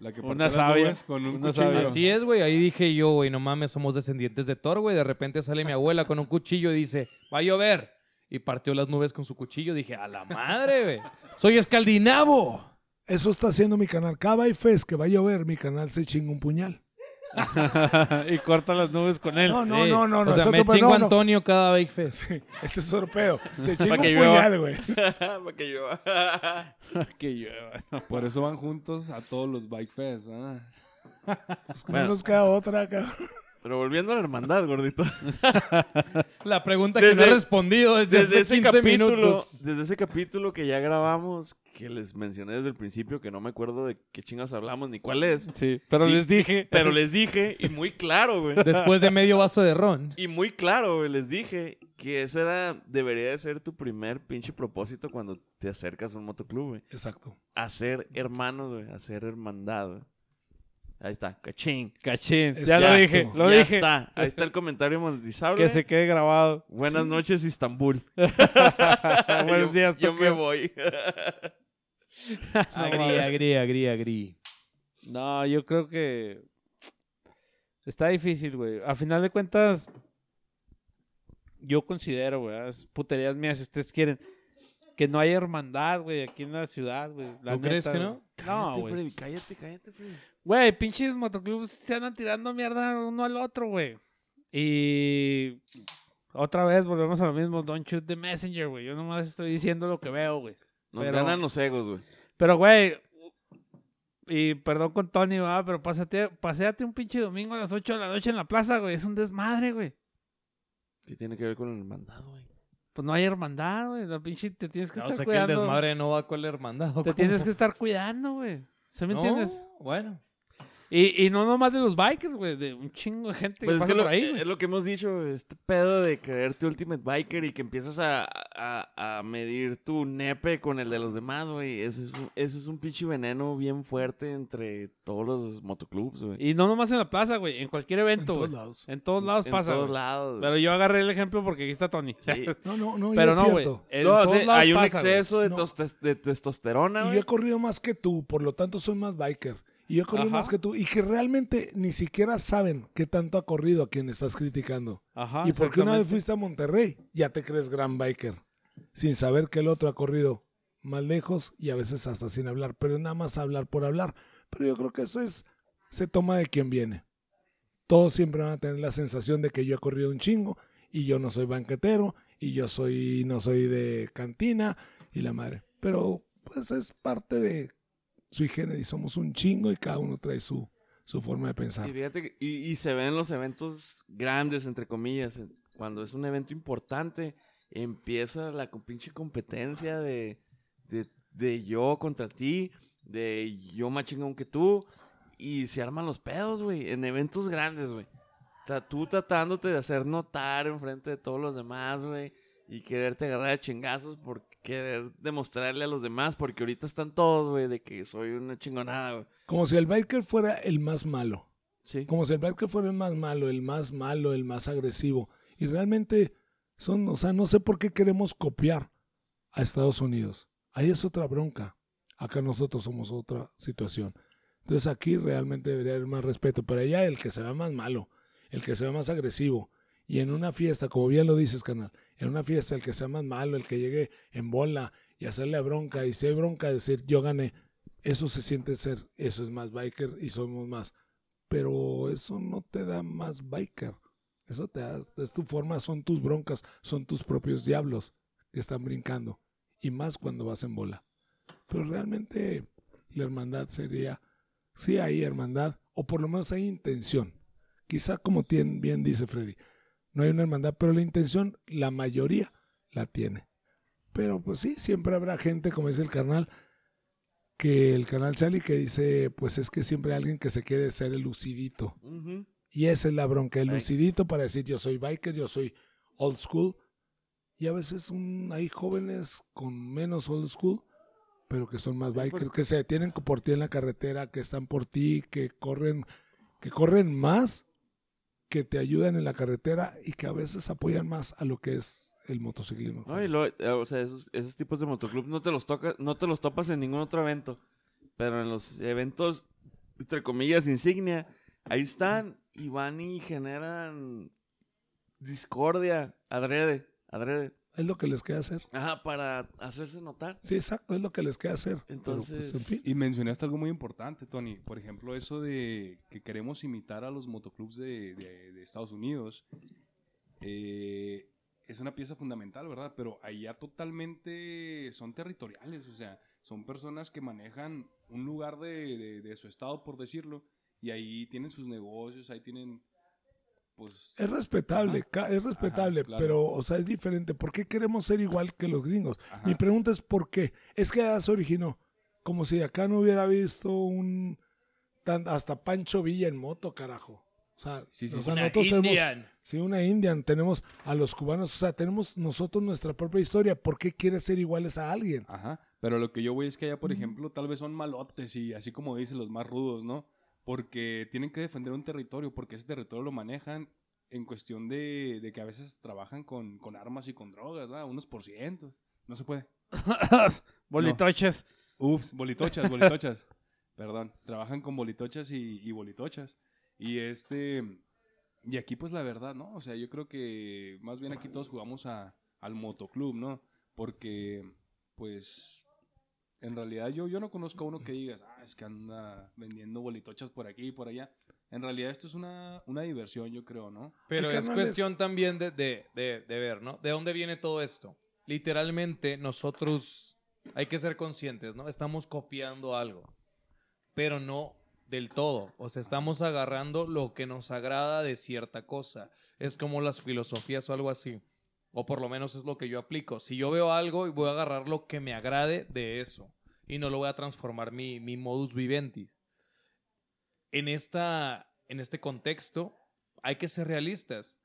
La que Una sabia, con un una cuchillo. sabia. Así es, güey. Ahí dije yo, güey, no mames, somos descendientes de Thor, güey. De repente sale mi abuela con un cuchillo y dice, va a llover. Y partió las nubes con su cuchillo. Dije, a la madre, güey. Soy escaldinavo. Eso está haciendo mi canal. Cada Fest que va a llover, mi canal se chinga un puñal. (laughs) y corta las nubes con él. No, no, Sí. no, no, no. O sea, es me chingo no. Antonio cada Bake Fest. Sí, este es otro pedo. Se (laughs) chinga un que llueva. puñal, güey. (laughs) Para que yo. que llueva. Por eso van juntos a todos los Bike Fest. ¿ah? Es que Bueno. No nos queda otra, cabrón. Pero volviendo a la hermandad, gordito. (laughs) La pregunta que no he respondido desde, Desde hace ese 15 capítulo, minutos. desde ese capítulo que ya grabamos, que les mencioné desde el principio, que no me acuerdo de qué chingas hablamos ni cuál es. Sí, pero Y- les dije. (laughs) Pero les dije, y muy claro, güey. Después de medio vaso de ron. (laughs) Y muy claro, güey, les dije que ese era, debería de ser tu primer pinche propósito cuando te acercas a un motoclub, güey. Exacto. Hacer hermanos, güey, hacer hermandad, güey. Ahí está, cachín. Cachín. Ya Exacto. lo dije, lo ya dije. está, ahí está el comentario monetizable. Que se quede grabado. Buenas noches, Istambul. (laughs) Buenos Yo- días, Yo Tokio. me voy. (laughs) Agri, agri, agri, agri. No, yo creo que está difícil, güey. A final de cuentas, yo considero, güey, es puterías mías si ustedes quieren, que no hay hermandad, güey, aquí en la ciudad, güey. La ¿Tú crees que no? No, Cállate, güey. Freddy, cállate, cállate, Freddy. Güey, pinches motoclubs se andan tirando mierda uno al otro, güey. Y otra vez volvemos a lo mismo, don't shoot the messenger, güey. Yo nomás estoy diciendo lo que veo, güey. Nos Pero- ganan los egos, güey. Pero, güey, y perdón con Tony, va, pero pásate, paséate un pinche domingo a las 8 de la noche en la plaza, güey. Es un desmadre, güey. ¿Qué tiene que ver con la hermandad, güey? Pues no hay hermandad, güey. La pinche te tienes que No, o estar sea que el cuidando. desmadre no va con el hermandad. ¿o te cómo? tienes que estar cuidando, güey. ¿Se me No, entiendes? Bueno. Y, y no nomás de los bikers, güey, de un chingo de gente Pues que es pasa que lo, por ahí, es güey. lo que hemos dicho, este pedo de creerte Ultimate Biker y que empiezas a, a, a medir tu nepe con el de los demás, güey. Ese es, un, ese es un pinche veneno bien fuerte entre todos los motoclubs, güey. Y no nomás en la plaza, güey. En cualquier En evento, todos güey. lados. En todos lados en pasa, todos güey. lados. Pero yo agarré el ejemplo porque aquí está Tony. Sí. (laughs) No, no, no, Pero es no, güey. En No, o todos sea, lados hay un pasa, güey. exceso de, No. tostes- de testosterona, Y yo güey. he corrido más que tú, por lo tanto soy más biker. Y yo Ajá. más que tú. Y que realmente ni siquiera saben qué tanto ha corrido a quien estás criticando. Ajá, y porque una vez fuiste a Monterrey, ya te crees gran biker. Sin saber que el otro ha corrido más lejos y a veces hasta sin hablar. Pero nada más hablar por hablar. Pero yo creo que eso es, se toma de quien viene. Todos siempre van a tener la sensación de que yo he corrido un chingo y yo no soy banquetero y yo soy no soy de cantina y la madre. Pero pues es parte de su higiene y somos un chingo y cada uno trae su, su forma de pensar. Y y, se ven los eventos grandes, entre comillas. Cuando es un evento importante, empieza la pinche competencia de, de, de yo contra ti, de yo más chingón que tú. Y se arman los pedos, güey, en eventos grandes, güey. Tú tratándote de hacer notar enfrente de todos los demás, güey. Y quererte agarrar a chingazos por querer demostrarle a los demás. Porque ahorita están todos, güey, de que soy una chingonada, güey. Como si el biker fuera el más malo. Sí. Como si el biker fuera el más malo, el más malo, el más agresivo. Y realmente son, o sea, no sé por qué queremos copiar a Estados Unidos. Ahí es otra bronca. Acá nosotros somos otra situación. Entonces aquí realmente debería haber más respeto. Pero allá el que se ve más malo, el que se ve más agresivo. Y en una fiesta, como bien lo dices, canal, en una fiesta el que sea más malo, el que llegue en bola y hacerle bronca, y si hay bronca, decir yo gané, eso se siente ser, eso es más biker y somos más. Pero eso no te da más biker. Eso te da, es tu forma, son tus broncas, son tus propios diablos que están brincando. Y más cuando vas en bola. Pero realmente la hermandad sería, sí hay hermandad, o por lo menos hay intención. Quizá como bien dice Freddy, no hay una hermandad, pero la intención, la mayoría la tiene. Pero pues sí, siempre habrá gente, como dice el carnal, que el canal Charlie que dice, pues es que siempre hay alguien que se quiere ser el lucidito. Y esa es la bronca, el lucidito para decir yo soy biker, yo soy old school. Y a veces un- hay jóvenes con menos old school, pero que son más bikers, que se detienen por ti en la carretera, que están por ti, que corren, que corren más, que te ayudan en la carretera y que a veces apoyan más a lo que es el motociclismo. No, y lo- eh, o sea, esos, esos tipos de motoclub no te los toca, no te los topas en ningún otro evento. Pero en los eventos, entre comillas, insignia, ahí están y van y generan discordia, adrede, adrede. Es lo que les queda hacer. Ajá, para hacerse notar. Sí, exacto, es lo que les queda hacer. Pero, pues, Entonces- en fin. Y mencionaste algo muy importante, Tony. Por ejemplo, eso de que queremos imitar a los motoclubs de, de- de Estados Unidos. eh, es una pieza fundamental, ¿verdad? Pero allá totalmente son territoriales, o sea, son personas que manejan un lugar de, de- de su estado, por decirlo, y ahí tienen sus negocios, ahí tienen, pues... Es respetable, Ajá. es respetable, Ajá, claro. pero, o sea, es diferente. ¿Por qué queremos ser igual que los gringos? Ajá. Mi pregunta es ¿por qué? Es que allá se originó. Como si acá no hubiera visto un... tan- hasta Pancho Villa en moto, carajo. O sea, Sí, sí, o sí. sea, Una nosotros tenemos... Indian. Sí, una Indian. Tenemos a los cubanos. O sea, tenemos nosotros nuestra propia historia. ¿Por qué quieres ser iguales a alguien? Ajá, pero lo que yo voy es que allá, por ejemplo, tal vez son malotes y así como dicen los más rudos, ¿no? Porque tienen que defender un territorio, porque ese territorio lo manejan en cuestión de, de que a veces trabajan con, con armas y con drogas, ¿verdad? Unos por cientos. No se puede. (laughs) Bolitoches. Ups, bolitochas, bolitochas. (laughs) Perdón, trabajan con bolitochas y, y bolitochas. Y este, y aquí pues la verdad, ¿no? O sea, yo creo que más bien aquí todos jugamos a, al motoclub, ¿no? Porque, pues, en realidad yo, yo no conozco a uno que digas, ah, es que anda vendiendo bolitochas por aquí y por allá. En realidad esto es una, una diversión, yo creo, ¿no? Pero es cuestión también de, de- de- de ver, ¿no? ¿De dónde viene todo esto? Literalmente nosotros hay que ser conscientes, ¿no? Estamos copiando algo, pero no del todo. O sea, estamos agarrando lo que nos agrada de cierta cosa. Es como las filosofías o algo así. O por lo menos es lo que yo aplico. Si yo veo algo, voy a agarrar lo que me agrade de eso. Y no lo voy a transformar mi, mi modus vivendi. En, esta, en este contexto, hay que ser realistas.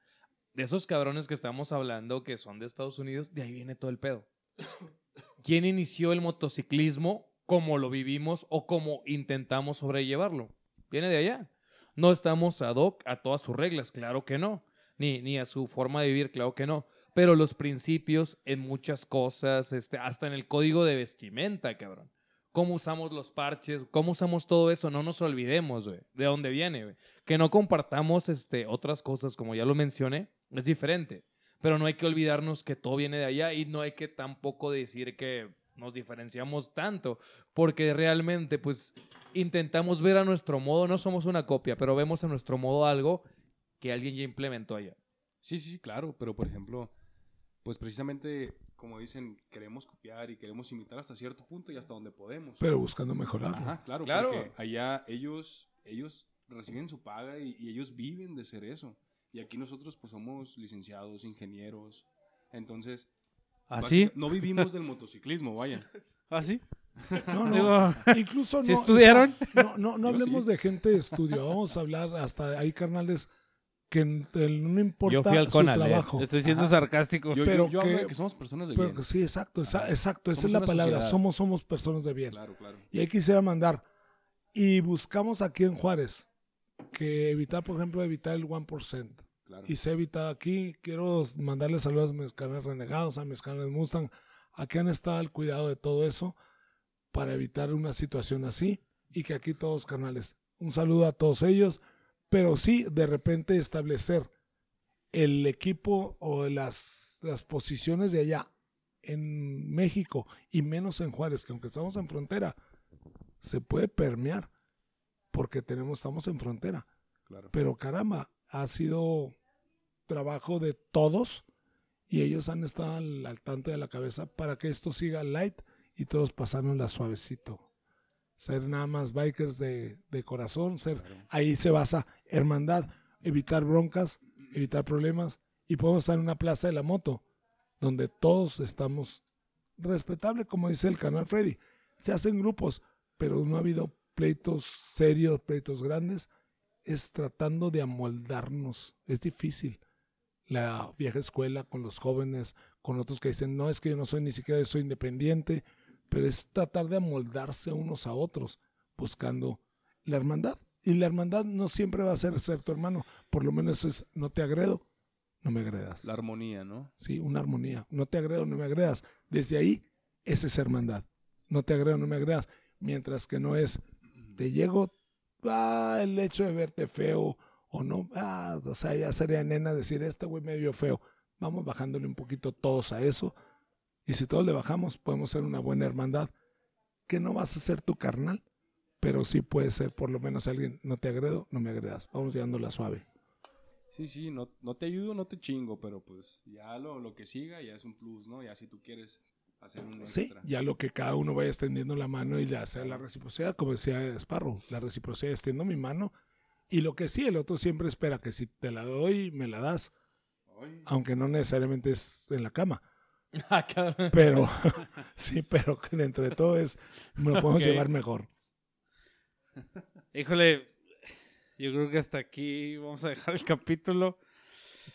De esos cabrones que estamos hablando, que son de Estados Unidos, de ahí viene todo el pedo. (coughs) ¿Quién inició el motociclismo como lo vivimos o como intentamos sobrellevarlo? Viene de allá. No estamos ad hoc a todas sus reglas, claro que no. Ni, ni a su forma de vivir, claro que no. Pero los principios en muchas cosas, este, hasta en el código de vestimenta, cabrón. Cómo usamos los parches, cómo usamos todo eso, no nos olvidemos, güey, de dónde viene, güey. Que no compartamos este, otras cosas, como ya lo mencioné, es diferente. Pero no hay que olvidarnos que todo viene de allá y no hay que tampoco decir que nos diferenciamos tanto, porque realmente, pues, intentamos ver a nuestro modo, no somos una copia, pero vemos a nuestro modo algo que alguien ya implementó allá. Sí, sí, sí, claro, pero por ejemplo, pues precisamente, como dicen, queremos copiar y queremos imitar hasta cierto punto y hasta donde podemos. Pero buscando mejorar. Ajá, claro, Claro. porque allá ellos, ellos reciben su paga y, y ellos viven de ser eso. Y aquí nosotros pues somos licenciados, ingenieros, entonces ¿Así? básica- no vivimos del motociclismo, vaya. (laughs) ¿Así? (laughs) No, no. Digo, Incluso ¿Sí no. o sea, estudiaron? no, no, no hablemos sí. de gente de estudio. Vamos a hablar hasta hay carnales que no importa Yo fui al su Conalep. trabajo. Estoy siendo Ajá. sarcástico. Yo, Pero yo, yo hablo que- de que somos personas de Pero bien. sí, exacto, esa- Ajá. exacto, esa Somos es la palabra. sociedad. Somos, somos personas de bien. Claro, claro. Y ahí quisiera mandar. Y buscamos aquí en Juárez que evitar, por ejemplo, evitar el 1%. claro. Y se ha evitado aquí. Quiero mandarle saludos a mis canales renegados, a mis canales Mustang, a que han estado al cuidado de todo eso para evitar una situación así y que aquí todos canales. Un saludo a todos ellos, pero sí de repente establecer el equipo o las, las posiciones de allá en México y menos en Juárez, que aunque estamos en frontera, se puede permear porque tenemos, estamos en frontera. claro. Pero caramba, ha sido trabajo de todos y ellos han estado al, al tanto de la cabeza para que esto siga light y todos pasárnosla suavecito. Ser nada más bikers de, de corazón, ser Claro. ahí se basa hermandad, evitar broncas, evitar problemas y podemos estar en una plaza de la moto donde todos estamos respetable, como dice el canal Freddy. Se hacen grupos, pero no ha habido pleitos serios, pleitos grandes. Es tratando de amoldarnos. Es difícil. La vieja escuela con los jóvenes, con otros que dicen, no, es que yo no soy ni siquiera soy independiente. pero es tratar de amoldarse unos a otros, buscando la hermandad. Y la hermandad no siempre va a ser ser tu hermano, por lo menos es no te agredo, no me agredas. La armonía, ¿no? Sí, una armonía. No te agredo, no me agredas. Desde ahí, esa es hermandad. No te agredo, no me agredas. Mientras que no es, te llego, ah, el hecho de verte feo o no, ah, o sea, ya sería nena decir, este güey me vio feo. Vamos bajándole un poquito todos a eso. Y si todos le bajamos, podemos ser una buena hermandad. Que no vas a ser tu carnal, pero sí puede ser por lo menos alguien, no te agredo, no me agredas. Vamos llevándola suave. Sí, sí, no, no te ayudo, no te chingo, pero pues ya lo, lo que siga ya es un plus, ¿no? Ya si tú quieres hacer un Sí, ya lo que cada uno vaya extendiendo la mano y le hacer la reciprocidad, como decía Sparrow, la reciprocidad extiendo mi mano y lo que sí, el otro siempre espera que si te la doy, me la das, Ay, aunque no necesariamente es en la cama, (laughs) Ah, cabrón. pero (laughs) sí, pero entre todo es, me lo podemos llevar mejor. Híjole, yo creo que hasta aquí vamos a dejar el capítulo.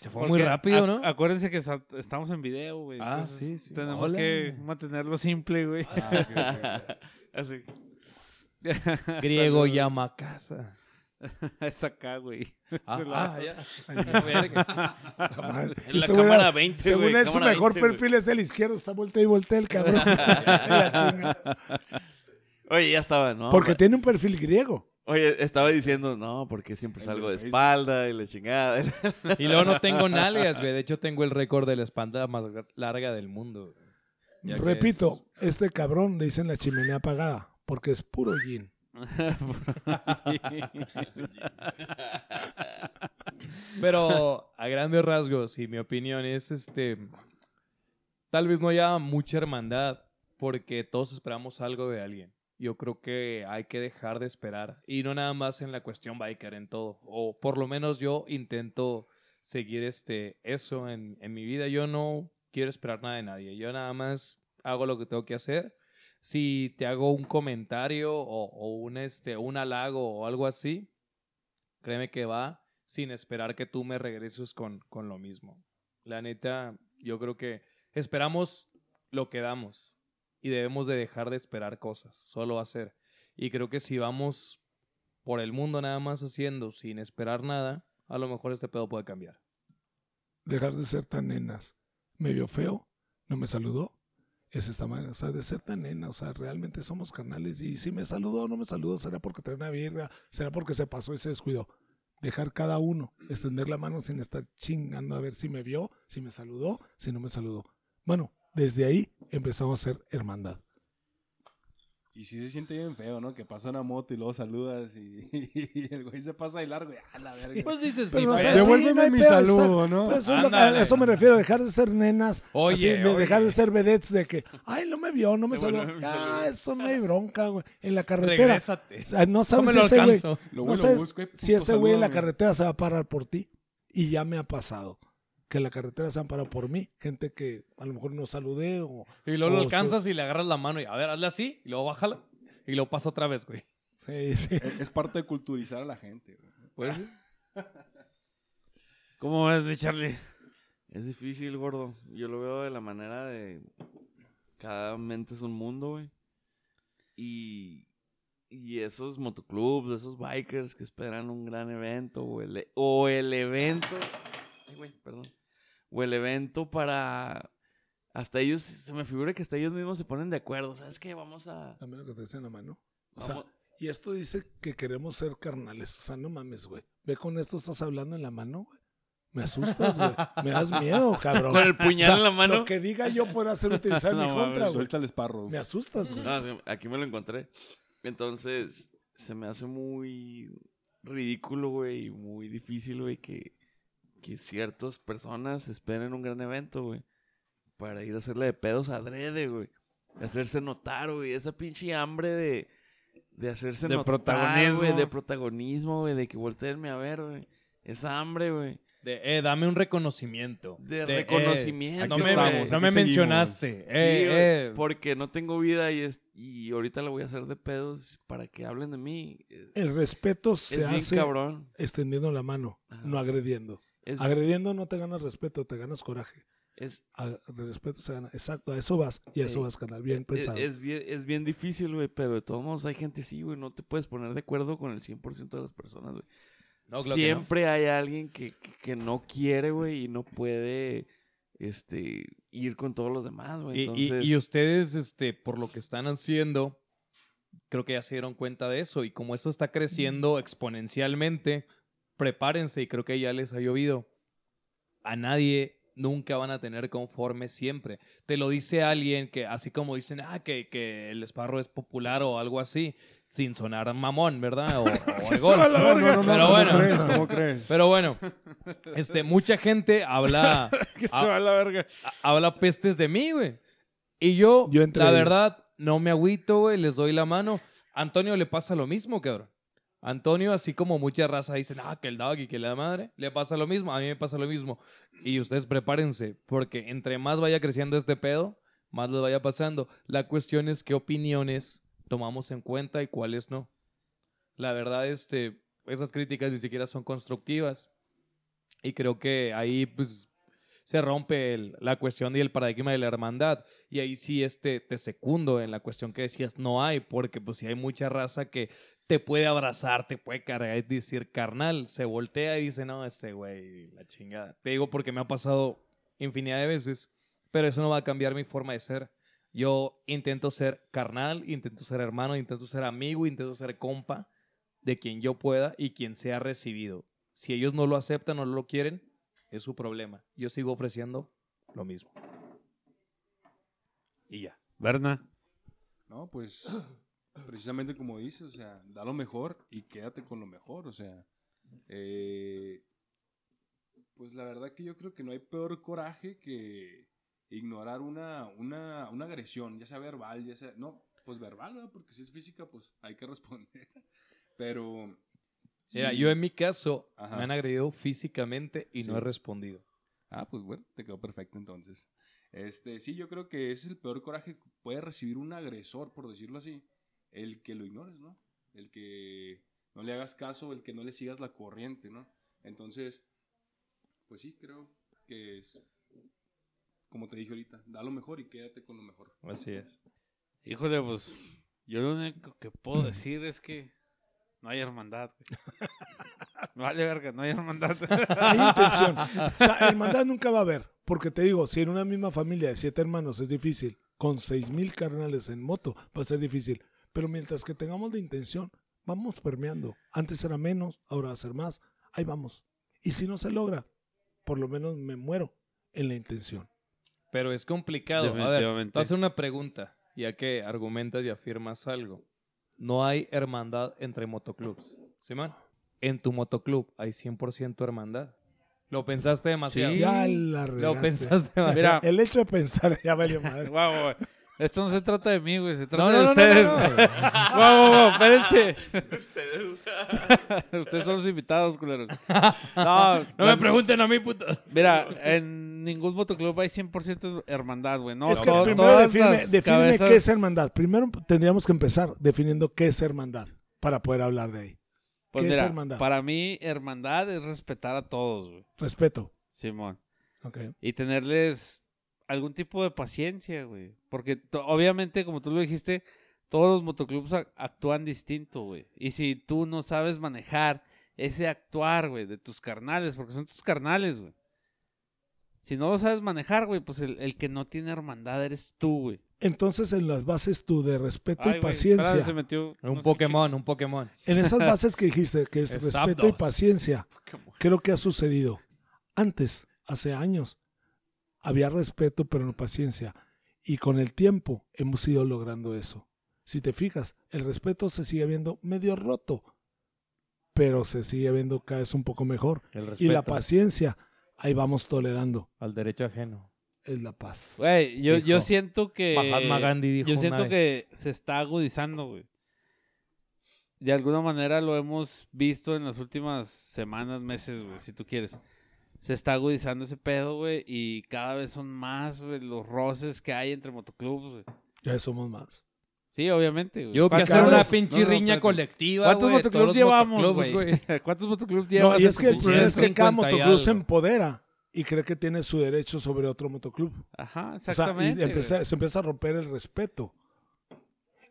Se fue Porque muy rápido, ac- ¿no? Acuérdense que estamos en video, güey. Ah, entonces sí, sí. Tenemos Hola. que mantenerlo simple, güey. Así. (laughs) Griego llama a casa. (laughs) es acá, güey. Ah, ah, ya. (laughs) En la cámara 20, Según güey, él, su mejor 20, güey. perfil es el izquierdo, está vuelta y voltea el cabrón. Oye, ya estaba, ¿no? Porque tiene un perfil griego. Oye, estaba diciendo, no, porque siempre salgo de espalda y la chingada. (laughs) Y luego no tengo nalgas, güey. De hecho, tengo el récord de la espalda más larga del mundo. güey. Repito, este cabrón le dicen la chimenea apagada, porque es puro gin. (laughs) Pero a grandes rasgos, y mi opinión es este. Tal vez no haya mucha hermandad porque todos esperamos algo de alguien. Yo creo que hay que dejar de esperar. Y no nada más en la cuestión biker, en todo. O por lo menos yo intento seguir este, eso en, en mi vida. Yo no quiero esperar nada de nadie. Yo nada más hago lo que tengo que hacer. Si te hago un comentario o, un, este, un halago o algo así, créeme que va sin esperar que tú me regreses con, con lo mismo. La neta, yo creo que esperamos lo que damos y debemos de dejar de esperar cosas, solo hacer. Y creo que si vamos por el mundo nada más haciendo sin esperar nada, a lo mejor este pedo puede cambiar. Dejar de ser tan nenas. Me vio feo, no me saludó. Es esta manera, o sea, de ser tan nena, o sea, realmente somos carnales. Y si me saludó o no me saludó, será porque trae una birra, será porque se pasó y se descuidó. Dejar cada uno, extender la mano sin estar chingando a ver si me vio, si me saludó, si no me saludó. Bueno, desde ahí empezamos a ser hermandad. Y sí se siente bien feo, ¿no? Que pasa una moto y luego saludas y, (laughs) y el güey se pasa de largo y a la verga. Pues dices, Pero Devuélveme sí, no hay mi saludo. ¿no? Pero eso, es lo que- Ándale. a eso me refiero, dejar de ser nenas. Oye, así, de oye. dejar de ser vedettes de que, ay, no me vio, no me saludó. Ah, saludo. eso no hay bronca, güey. En la carretera. Regrésate. O sea, no sabes me si ese güey, alcanzo. Lo no güey lo sabes busco y si ese güey en la carretera se va a parar por ti. Y ya me ha pasado. Que en la carretera se han parado por mí. Gente que a lo mejor no saludé o... Y luego lo alcanzas y le agarras la mano y a ver, hazle así, y luego bájala. Y luego pasa otra vez, güey. Sí, sí. Es, es parte de culturizar a la gente. güey. Pues, (laughs) ¿Cómo ves, mi Charlie? Es difícil, gordo. Yo lo veo de la manera de. Cada mente es un mundo, güey. Y. Y esos motoclubs, esos bikers que esperan un gran evento, o el, o el evento. Ay, güey, perdón. O el evento para. Hasta ellos, se me figura que hasta ellos mismos se ponen de acuerdo. ¿Sabes qué? Vamos a. También lo que te dice en la mano. O sea, vamos- y esto dice que queremos ser carnales. O sea, no mames, güey. Ve con esto estás hablando en la mano, güey. Me asustas, güey. Me das miedo, (laughs) cabrón. Con el puñal O sea, en la mano. Lo que diga yo pueda ser utilizado en No mi contra, güey. Suelta el esparro. Me asustas, güey. No, aquí me lo encontré. Entonces, se me hace muy ridículo, güey, y muy difícil, güey, que, que ciertas personas esperen un gran evento, güey, para ir a hacerle de pedos adrede, güey. Hacerse notar, güey, esa pinche hambre de, de hacerse De notar, protagonismo. güey, de protagonismo, güey, de que volteenme a ver, güey. Esa hambre, güey. de, eh, dame un reconocimiento. De eh, reconocimiento. no Aquí me, estamos, no aquí me mencionaste. Sí, Eh, eh. porque no tengo vida y, es, y ahorita la voy a hacer de pedos para que hablen de mí. El respeto es se hace cabrón. extendiendo la mano, Ajá. no agrediendo. Es- Agrediendo no te ganas respeto, te ganas coraje. Es, respeto se gana. Exacto, a eso vas. Y a eso Sí. vas, canal. Bien es, pensado. es bien, es bien difícil, güey, pero de todos modos hay gente así, güey. No te puedes poner de acuerdo con el 100% de las personas, güey. No, claro no. Siempre hay alguien que, que, que no quiere, güey, y no puede este, ir con todos los demás, güey. Y, y- Entonces, y ustedes, este, por lo que están haciendo, creo que ya se dieron cuenta de eso. Y como esto está creciendo exponencialmente, prepárense y creo que ya les ha llovido. A nadie nunca van a tener conforme siempre. Te lo dice alguien que, así como dicen, ah, que, que el esparro es popular o algo así, sin sonar mamón, ¿verdad? O, o (laughs) algo. No, no, no, no, Pero ¿cómo bueno. crees? ¿Cómo crees? (laughs) Pero bueno, este, mucha gente habla, (laughs) Que se va a la verga. a- habla pestes de mí, güey. Y yo, Yo la ellos. verdad, no me agüito, güey, les doy la mano. Antonio le pasa lo mismo, cabrón. Antonio, así como mucha raza dicen, ah, que el dog y que la madre, le pasa lo mismo, a mí me pasa lo mismo. Y ustedes prepárense, porque entre más vaya creciendo este pedo, más les vaya pasando. La cuestión es qué opiniones tomamos en cuenta y cuáles no. La verdad, este, esas críticas ni siquiera son constructivas. Y creo que ahí, pues, se rompe la cuestión y el paradigma de la hermandad. Y ahí sí este, te secundo en la cuestión que decías, no hay, porque pues si hay mucha raza que te puede abrazar, te puede cargar y decir carnal, se voltea y dice, no, este güey, la chingada. Te digo porque me ha pasado infinidad de veces, pero eso no va a cambiar mi forma de ser. Yo intento ser carnal, intento ser hermano, intento ser amigo, intento ser compa de quien yo pueda y quien sea recibido. Si ellos no lo aceptan o no lo quieren, es su problema. Yo sigo ofreciendo lo mismo. Y ya. Berna. No, pues precisamente como dices, o sea, da lo mejor y quédate con lo mejor, o sea, eh, pues la verdad que yo creo que no hay peor coraje que ignorar una, una, una agresión, ya sea verbal, ya sea, no, pues verbal, ¿verdad? porque si es física, pues hay que (laughs) responder, pero... Mira, sí. yo en mi caso Ajá. me han agredido físicamente y Sí. no he respondido. Ah, pues bueno, te quedó perfecto entonces. Este, sí, yo creo que ese es el peor coraje que puede recibir un agresor, por decirlo así. El que lo ignores, ¿no? El que no le hagas caso, el que no le sigas la corriente, ¿no? Entonces, pues sí, creo que es, como te dije ahorita, da lo mejor y quédate con lo mejor. Así es. Híjole, pues yo lo único que puedo decir es que no hay hermandad, güey. (laughs) No vale verga, no hay hermandad. Hay intención. O sea, hermandad nunca va a haber. Porque te digo, si en una misma familia de siete hermanos es difícil, con seis mil carnales en moto va a ser difícil. Pero mientras que tengamos la intención, vamos permeando. Antes era menos, ahora va a ser más. Ahí vamos. Y si no se logra, por lo menos me muero en la intención. Pero es complicado. A ver, te Definitivamente. voy a hacer una pregunta, ya que argumentas y afirmas algo. No hay hermandad entre motoclubs. ¿Sí, man? En tu motoclub hay 100% hermandad. Lo pensaste demasiado. Sí. Ya la Lo regaste. pensaste demasiado. Mira, El hecho de pensar ya valió madre. (laughs) guau, guau. Esto no se trata de mí, güey. Se trata No, no, de no, ustedes. no, no, (laughs) no. Espérense. (laughs) ustedes son los invitados, culeros. No, (laughs) No me pregunten a mí, putas. Mira, en ningún motoclub hay 100% hermandad, güey. No, es que To- primero define, cabezas- qué es hermandad. Primero tendríamos que empezar definiendo qué es hermandad para poder hablar de ahí. Pues ¿Qué es hermandad? para mí, hermandad es respetar a todos, güey. Respeto. Simón. Ok. Y tenerles algún tipo de paciencia, güey. Porque obviamente, como tú lo dijiste, todos los motoclubs ac- actúan distinto, güey. Y si tú no sabes manejar ese actuar, güey, de tus carnales, porque son tus carnales, güey. Si no lo sabes manejar, güey, pues el, el que no tiene hermandad eres tú, güey. Entonces, en las bases tú de respeto Ay, y paciencia, espérate, se metió Un Pokémon, un Pokémon. en esas (laughs) bases que dijiste, que es Es respeto y paciencia, creo que ha sucedido. Antes, hace años, había respeto, pero no paciencia. Y con el tiempo hemos ido logrando eso. Si te fijas, el respeto se sigue viendo medio roto, pero se sigue viendo cada vez un poco mejor. El Y la paciencia, ahí vamos tolerando. al derecho ajeno. Es la paz. Güey, yo, yo siento que. Mahatma Gandhi dijo Yo siento que se está agudizando, güey. De alguna manera lo hemos visto en las últimas semanas, meses, güey, si tú quieres. Se está agudizando ese pedo, güey, y cada vez son más, güey, los roces que hay entre motoclubs, güey. Ya somos más. Sí, obviamente, güey. Yo que hacer una pinche no, no, riña espérate. colectiva, ¿Cuántos güey, motoclubs llevamos, güey? (laughs) ¿Cuántos motoclubs No, llevas? y es que el problema es que cada 150 y motoclub se empodera y cree que tiene su derecho sobre otro motoclub. Ajá, O sea, exactamente. y empieza- se empieza a romper el respeto.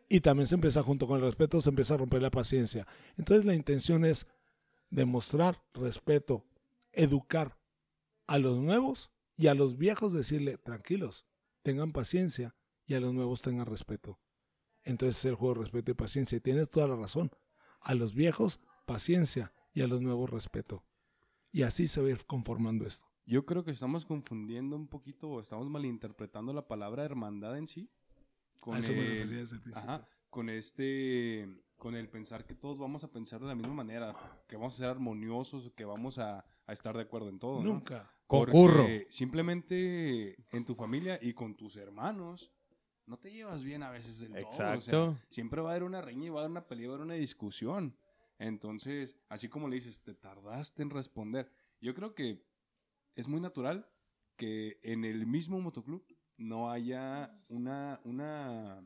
Y también se empieza, junto con el respeto, se empieza a romper la paciencia. Entonces la intención es demostrar respeto, educar a los nuevos y a los viejos decirle, tranquilos, tengan paciencia y a los nuevos tengan respeto. Entonces es el juego de respeto y paciencia. Y tienes toda la razón. A los viejos, paciencia y a los nuevos, respeto. Y así se va a ir conformando esto. Yo creo que estamos confundiendo un poquito o estamos malinterpretando la palabra hermandad en sí. Con a eso me el- refería desde el principio. Ajá, con este, con el pensar que todos vamos a pensar de la misma manera, que vamos a ser armoniosos, que vamos a, a estar de acuerdo en todo. Nunca. Concurro. Simplemente en tu familia y con tus hermanos no te llevas bien a veces del todo. o sea, Exacto. siempre va a haber una riña y va a haber una pelea, va a haber una discusión. Entonces, así como le dices, te tardaste en responder. Yo creo que es muy natural que en el mismo motoclub no haya una, una,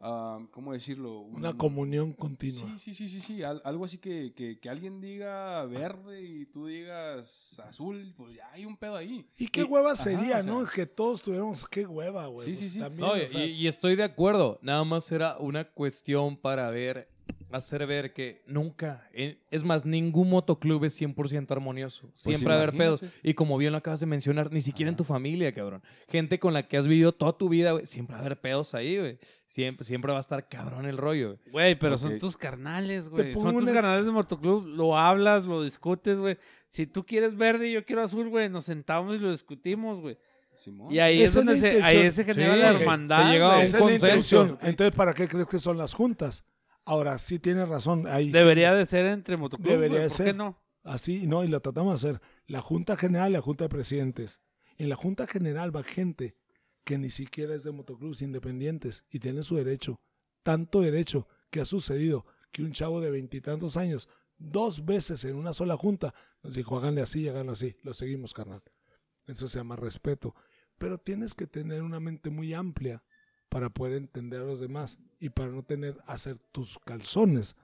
ah, ¿cómo decirlo? Una Un- comunión continua. Sí, sí, sí, sí, sí. al- algo así que, que, que alguien diga verde y tú digas azul, pues ya hay un pedo ahí. Y qué hueva ajá, sería, o sea, ¿no? Que todos tuviéramos, qué hueva, güey. Sí, Pues sí, sí. también, No, o y, sea, y estoy de acuerdo. Nada más era una cuestión para ver, hacer ver que nunca, eh, es más, ningún motoclub es 100% armonioso. Siempre va a haber pedos. Y como bien lo acabas de mencionar, ni siquiera en tu familia, cabrón. Gente con la que has vivido toda tu vida, güey, siempre va a haber pedos ahí, güey. Siempre, siempre va a estar cabrón el rollo, güey. Güey, pero son tus carnales, güey. pongo Son tus una- carnales de motoclub. Lo hablas, lo discutes, güey. Si tú quieres verde y yo quiero azul, güey, nos sentamos y lo discutimos, güey. Simón. Y ahí es Esa es la donde se, intención. ahí se genera Sí, la hermandad. Se llega a güey. un esa es la. Entonces, ¿para qué crees que son las juntas? Ahora, sí tienes razón. Ahí, Debería de ser entre motoclub. Debería de ¿Por ser. qué no? Así, no, y lo tratamos de hacer. La Junta General y la Junta de Presidentes. En la Junta General va gente que ni siquiera es de motoclubs independientes y tiene su derecho. Tanto derecho que ha sucedido que un chavo de veintitantos años, dos veces en una sola junta, nos dijo, háganle así, háganlo así. Lo seguimos, carnal. Eso se llama respeto. Pero tienes que tener una mente muy amplia para poder entender a los demás y para no tener hacer tus calzones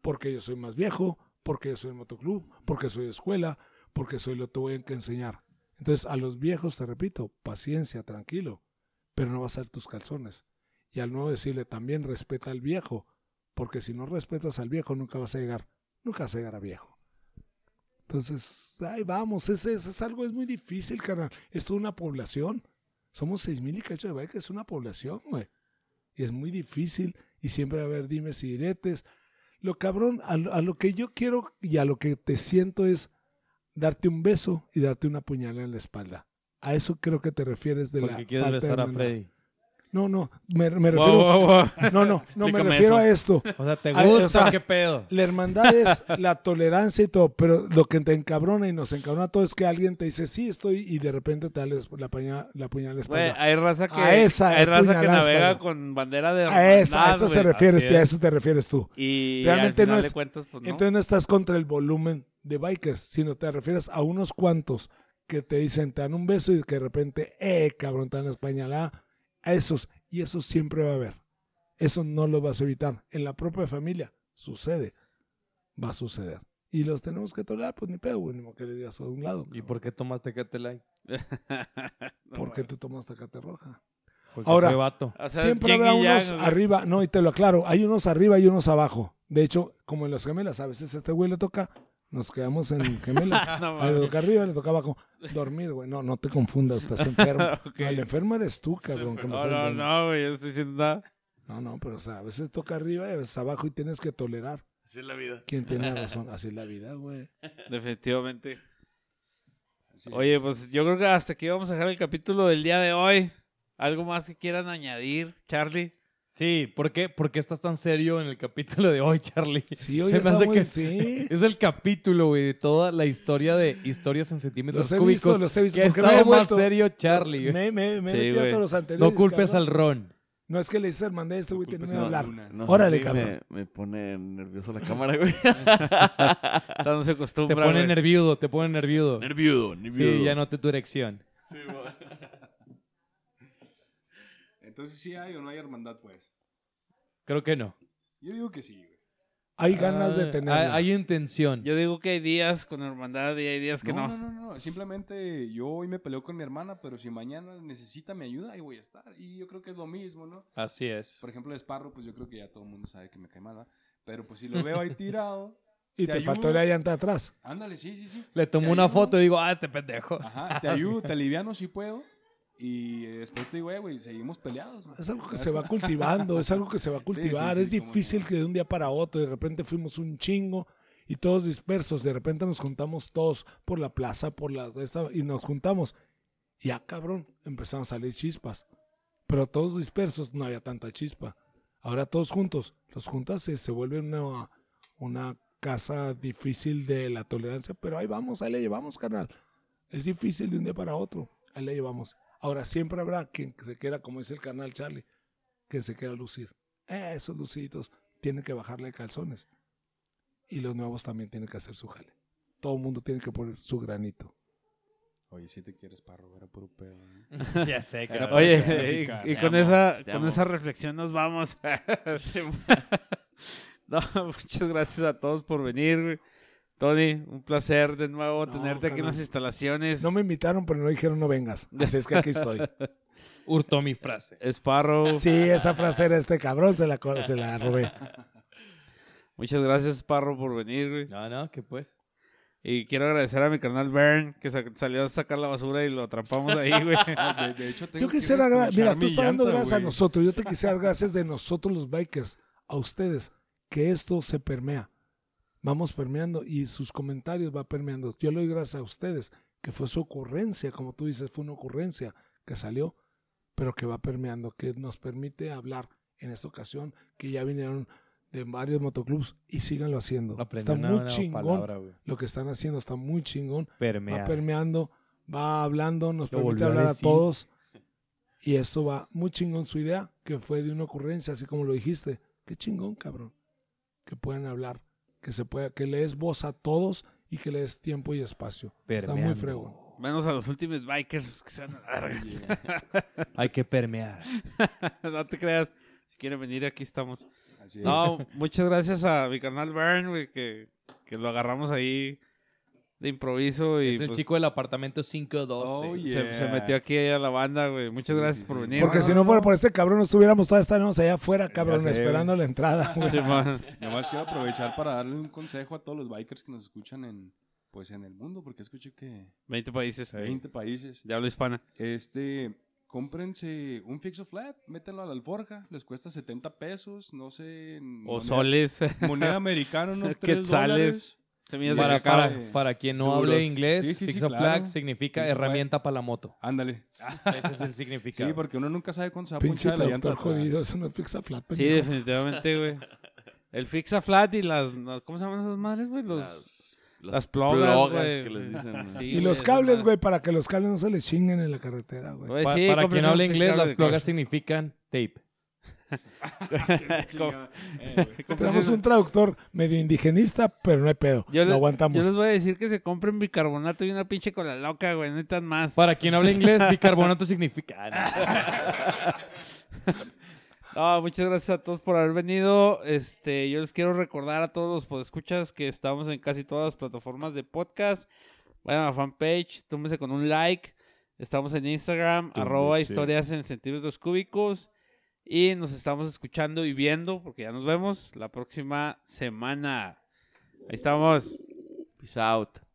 porque yo soy más viejo, porque yo soy de motoclub, porque soy escuela, porque soy lo te voy a enseñar. Entonces, a los viejos, te repito, paciencia, tranquilo, pero no va a ser tus calzones. Y al nuevo decirle también respeta al viejo, porque si no respetas al viejo nunca vas a llegar, nunca vas a llegar a viejo. Entonces, ahí vamos, ese es algo, es muy difícil, carnal. Es toda una población. Somos seis mil y cacho de bike, es una población, güey. Y es muy difícil y siempre va a haber dimes y diretes. Lo cabrón, a, lo- a lo que yo quiero y a lo que te siento es darte un beso y darte una puñalada en la espalda. A eso creo que te refieres de Porque la quieres falta de besar a. Freddy. No, no, me, refiero... wow, wow. (laughs) No, no, no, me refiero eso. a esto. O sea, ¿te gusta o sea, qué pedo? La hermandad es la tolerancia y todo, pero lo que te encabrona y nos encabrona todo es que alguien te dice, sí, estoy, y de repente te da la, paña, la Güey, espalda. hay raza que, A esa hay raza que navega con bandera de a eso, a hermandad, eso se güey. refieres, así a es. eso te refieres tú. Y Realmente al no final es- de cuentas, pues no. Entonces no estás contra el volumen de bikers, sino te refieres a unos cuantos que te dicen, te dan un beso y que de repente, eh, cabrón, te dan la españolada. A esos, y eso siempre va a haber. Eso no lo vas a evitar. En la propia familia sucede, va a suceder. Y los tenemos que tolerar, pues ni pedo, güey, ni modo que le digas a un lado. ¿Y por qué tomaste Cate Light? (laughs) No, ¿Por qué tú tomas Tecate Roja? Porque Ahora- vato. Siempre habrá unos arriba, no, y te lo aclaro, hay unos arriba y unos abajo. De hecho, como en los gemelas, a veces a este güey le toca, nos quedamos en gemelas. (laughs) No A toca arriba, le toca abajo. Dormir, güey. No, no te confundas, estás (laughs) enfermo. Ok. No, el enfermo eres tú, cabrón. que me No, no, güey, yo estoy diciendo nada. no, no, pero o sea, a veces toca arriba y a veces abajo y tienes que tolerar. Así es la vida. ¿Quién tiene (laughs) razón? Así es la vida, güey. Definitivamente. Así Oye, es. pues yo creo que hasta aquí vamos a dejar el capítulo del día de hoy. ¿Algo más que quieran añadir, Charlie? Sí, ¿por qué, ¿por qué estás tan serio en el capítulo de hoy, Charlie? Sí, hoy Se me está hace muy... que- Sí. (laughs) Es el capítulo, güey, de toda la historia de historias en centímetros Los he cúbicos. visto, los he visto. Que ha porque me he más vuelto- serio, Charlie. güey. Me, me, me he Sí, metido a güey. todos los anteriores. No culpes cabrón. al Ron. No es que le dices hermandad, este güey la hablar. No, Órale, sí, cabrón. Me, me pone nervioso la cámara, güey. (laughs) No se Te acostumbra, pone güey. nerviudo, te pone nerviudo. nerviudo, nerviudo. Sí, ya noté tu erección. Entonces sí hay o no hay hermandad, pues. Creo que no. Yo digo que sí, güey. Hay ganas de Ah, tenerla. Hay, hay intención. Yo digo que hay días con hermandad y hay días que No, no. no, no, no. Simplemente yo hoy me peleo con mi hermana, pero si mañana necesita mi ayuda, ahí voy a estar. Y yo creo que es lo mismo, ¿no? Así es. Por ejemplo, Esparro, pues yo creo que ya todo el mundo sabe que me cae mal, ¿verdad? Pero pues si lo veo ahí (laughs) tirado, y te te faltó la llanta atrás. ándale, sí, sí, sí. Le tomo una ayudo. foto y digo, ah, este pendejo. Ajá, te ayudo, te (laughs) aliviano si puedo. Y eh, después te digo, "Eh, güey, seguimos peleados. güey". Es algo que ¿Sabes se va cultivando, es algo que se va (laughs) a sí, cultivar. sí, es difícil que de un día para otro, de repente fuimos un chingo y todos dispersos. De repente nos juntamos todos por la plaza, por la esa, y nos juntamos. Y ya, cabrón, empezaron a salir chispas. Pero todos dispersos no había tanta chispa. Ahora todos juntos, los juntas se, se vuelve una, una casa difícil de la tolerancia, pero ahí vamos, ahí le llevamos, carnal. Es difícil de un día para otro, ahí le llevamos. Ahora siempre habrá quien se quiera, como dice el canal Charlie, que se quiera lucir. Eh, esos luciditos tienen que bajarle calzones. Y los nuevos también tienen que hacer su jale. Todo el mundo tiene que poner su granito. Oye, si te quieres, Parro, era puro pedo. ¿no? (laughs) ya sé, Era cara. Oye, y, y con amo, esa con amo. esa reflexión nos vamos. (laughs) (laughs) no, muchas gracias a todos por venir, güey. Tony, un placer de nuevo No, tenerte aquí en las instalaciones. No me invitaron, pero no dijeron no vengas. (laughs) Así es que aquí estoy. Hurtó mi frase. Sparrow. Sí, esa frase era este cabrón, se la, se la robé. (laughs) Muchas gracias, Sparrow, por venir, güey. No, no, ¿qué pues? Y quiero agradecer a mi canal Bern, que sa- salió a sacar la basura y lo atrapamos ahí, güey. (laughs) De, de hecho, tengo Yo que quisiera, gra- reescuchar mira, tú estás dando gracias a nosotros. Yo te quisiera dar gracias de nosotros los bikers, a ustedes, que esto se permea. Vamos permeando y sus comentarios va permeando. Yo le doy gracias a ustedes, que fue su ocurrencia, como tú dices, fue una ocurrencia que salió, pero que va permeando, que nos permite hablar en esta ocasión, que ya vinieron de varios motoclubs y síganlo haciendo. Está muy chingón. palabra. Lo que están haciendo está muy chingón va permeando, va hablando, nos Lo permite a hablar a, decir. todos. Y eso va muy chingón su idea, que fue de una ocurrencia, así como lo dijiste. Qué chingón, cabrón. Que puedan hablar, que se pueda, que le des voz a todos y que le des tiempo y espacio. Está muy fregón. Menos a los últimos bikers que se van a la verga. (laughs) Hay que permear. (laughs) no te creas. Si quieren venir, aquí estamos. Así es. No, muchas gracias a mi canal Bern, güey, que, que lo agarramos ahí de improviso y es el pues, chico del apartamento 512. Oh, se, yeah. se metió aquí a la banda, güey. Muchas Sí, gracias sí, por sí. venir. Porque si no fuera por este cabrón, no estuviéramos todavía estaríamos allá afuera, cabrón, sé, esperando la entrada. (laughs) güey. Sí. Nomás quiero aprovechar para darle un consejo a todos los bikers que nos escuchan en, pues, en el mundo, porque escuché que 20 países. 20 países. De habla hispana. Este, cómprense un fixo flat, métanlo a la alforja, les cuesta 70 pesos, no sé. O moneda- soles. Moneda americana, unos 3 (laughs) Quetzales. dólares. Semillas Para, de cacao. para, para quien no Duros. hable inglés, Sí, sí, claro. Flag significa Flag. herramienta para la moto. Ándale. Ese es el (laughs) significado. Sí, porque uno nunca sabe cuándo se va a Pinche ponchar la llanta. jodido, eso no es fixa flat. Sí, pendejo. definitivamente, (laughs) güey. El fixa flat y las, las- ¿Cómo se llaman esas madres, güey? Los- Las, las plogas, que les dicen. (laughs) Sí, Y los cables, güey, para que los cables no se les chinguen en la carretera, güey. Pa- sí, para quien no habla inglés, las plogas significan tape. (laughs) Chingada. Eh. Tenemos un traductor medio indigenista, pero no hay pedo. Yo, lo aguantamos. yo les voy a decir que se compren bicarbonato y una pinche cola loca, güey. Necesitan más. Para quien habla inglés, (laughs) bicarbonato significa. Ah, (laughs) no. Muchas gracias a todos por haber venido. Este, yo les quiero recordar a todos los podescuchas que estamos en casi todas las plataformas de podcast. Vayan a la fanpage, túmense con un like. Estamos en Instagram, arroba Túmbese. historias en centímetros cúbicos. Y nos estamos escuchando y viendo, porque ya nos vemos la próxima semana. Ahí estamos. Peace out.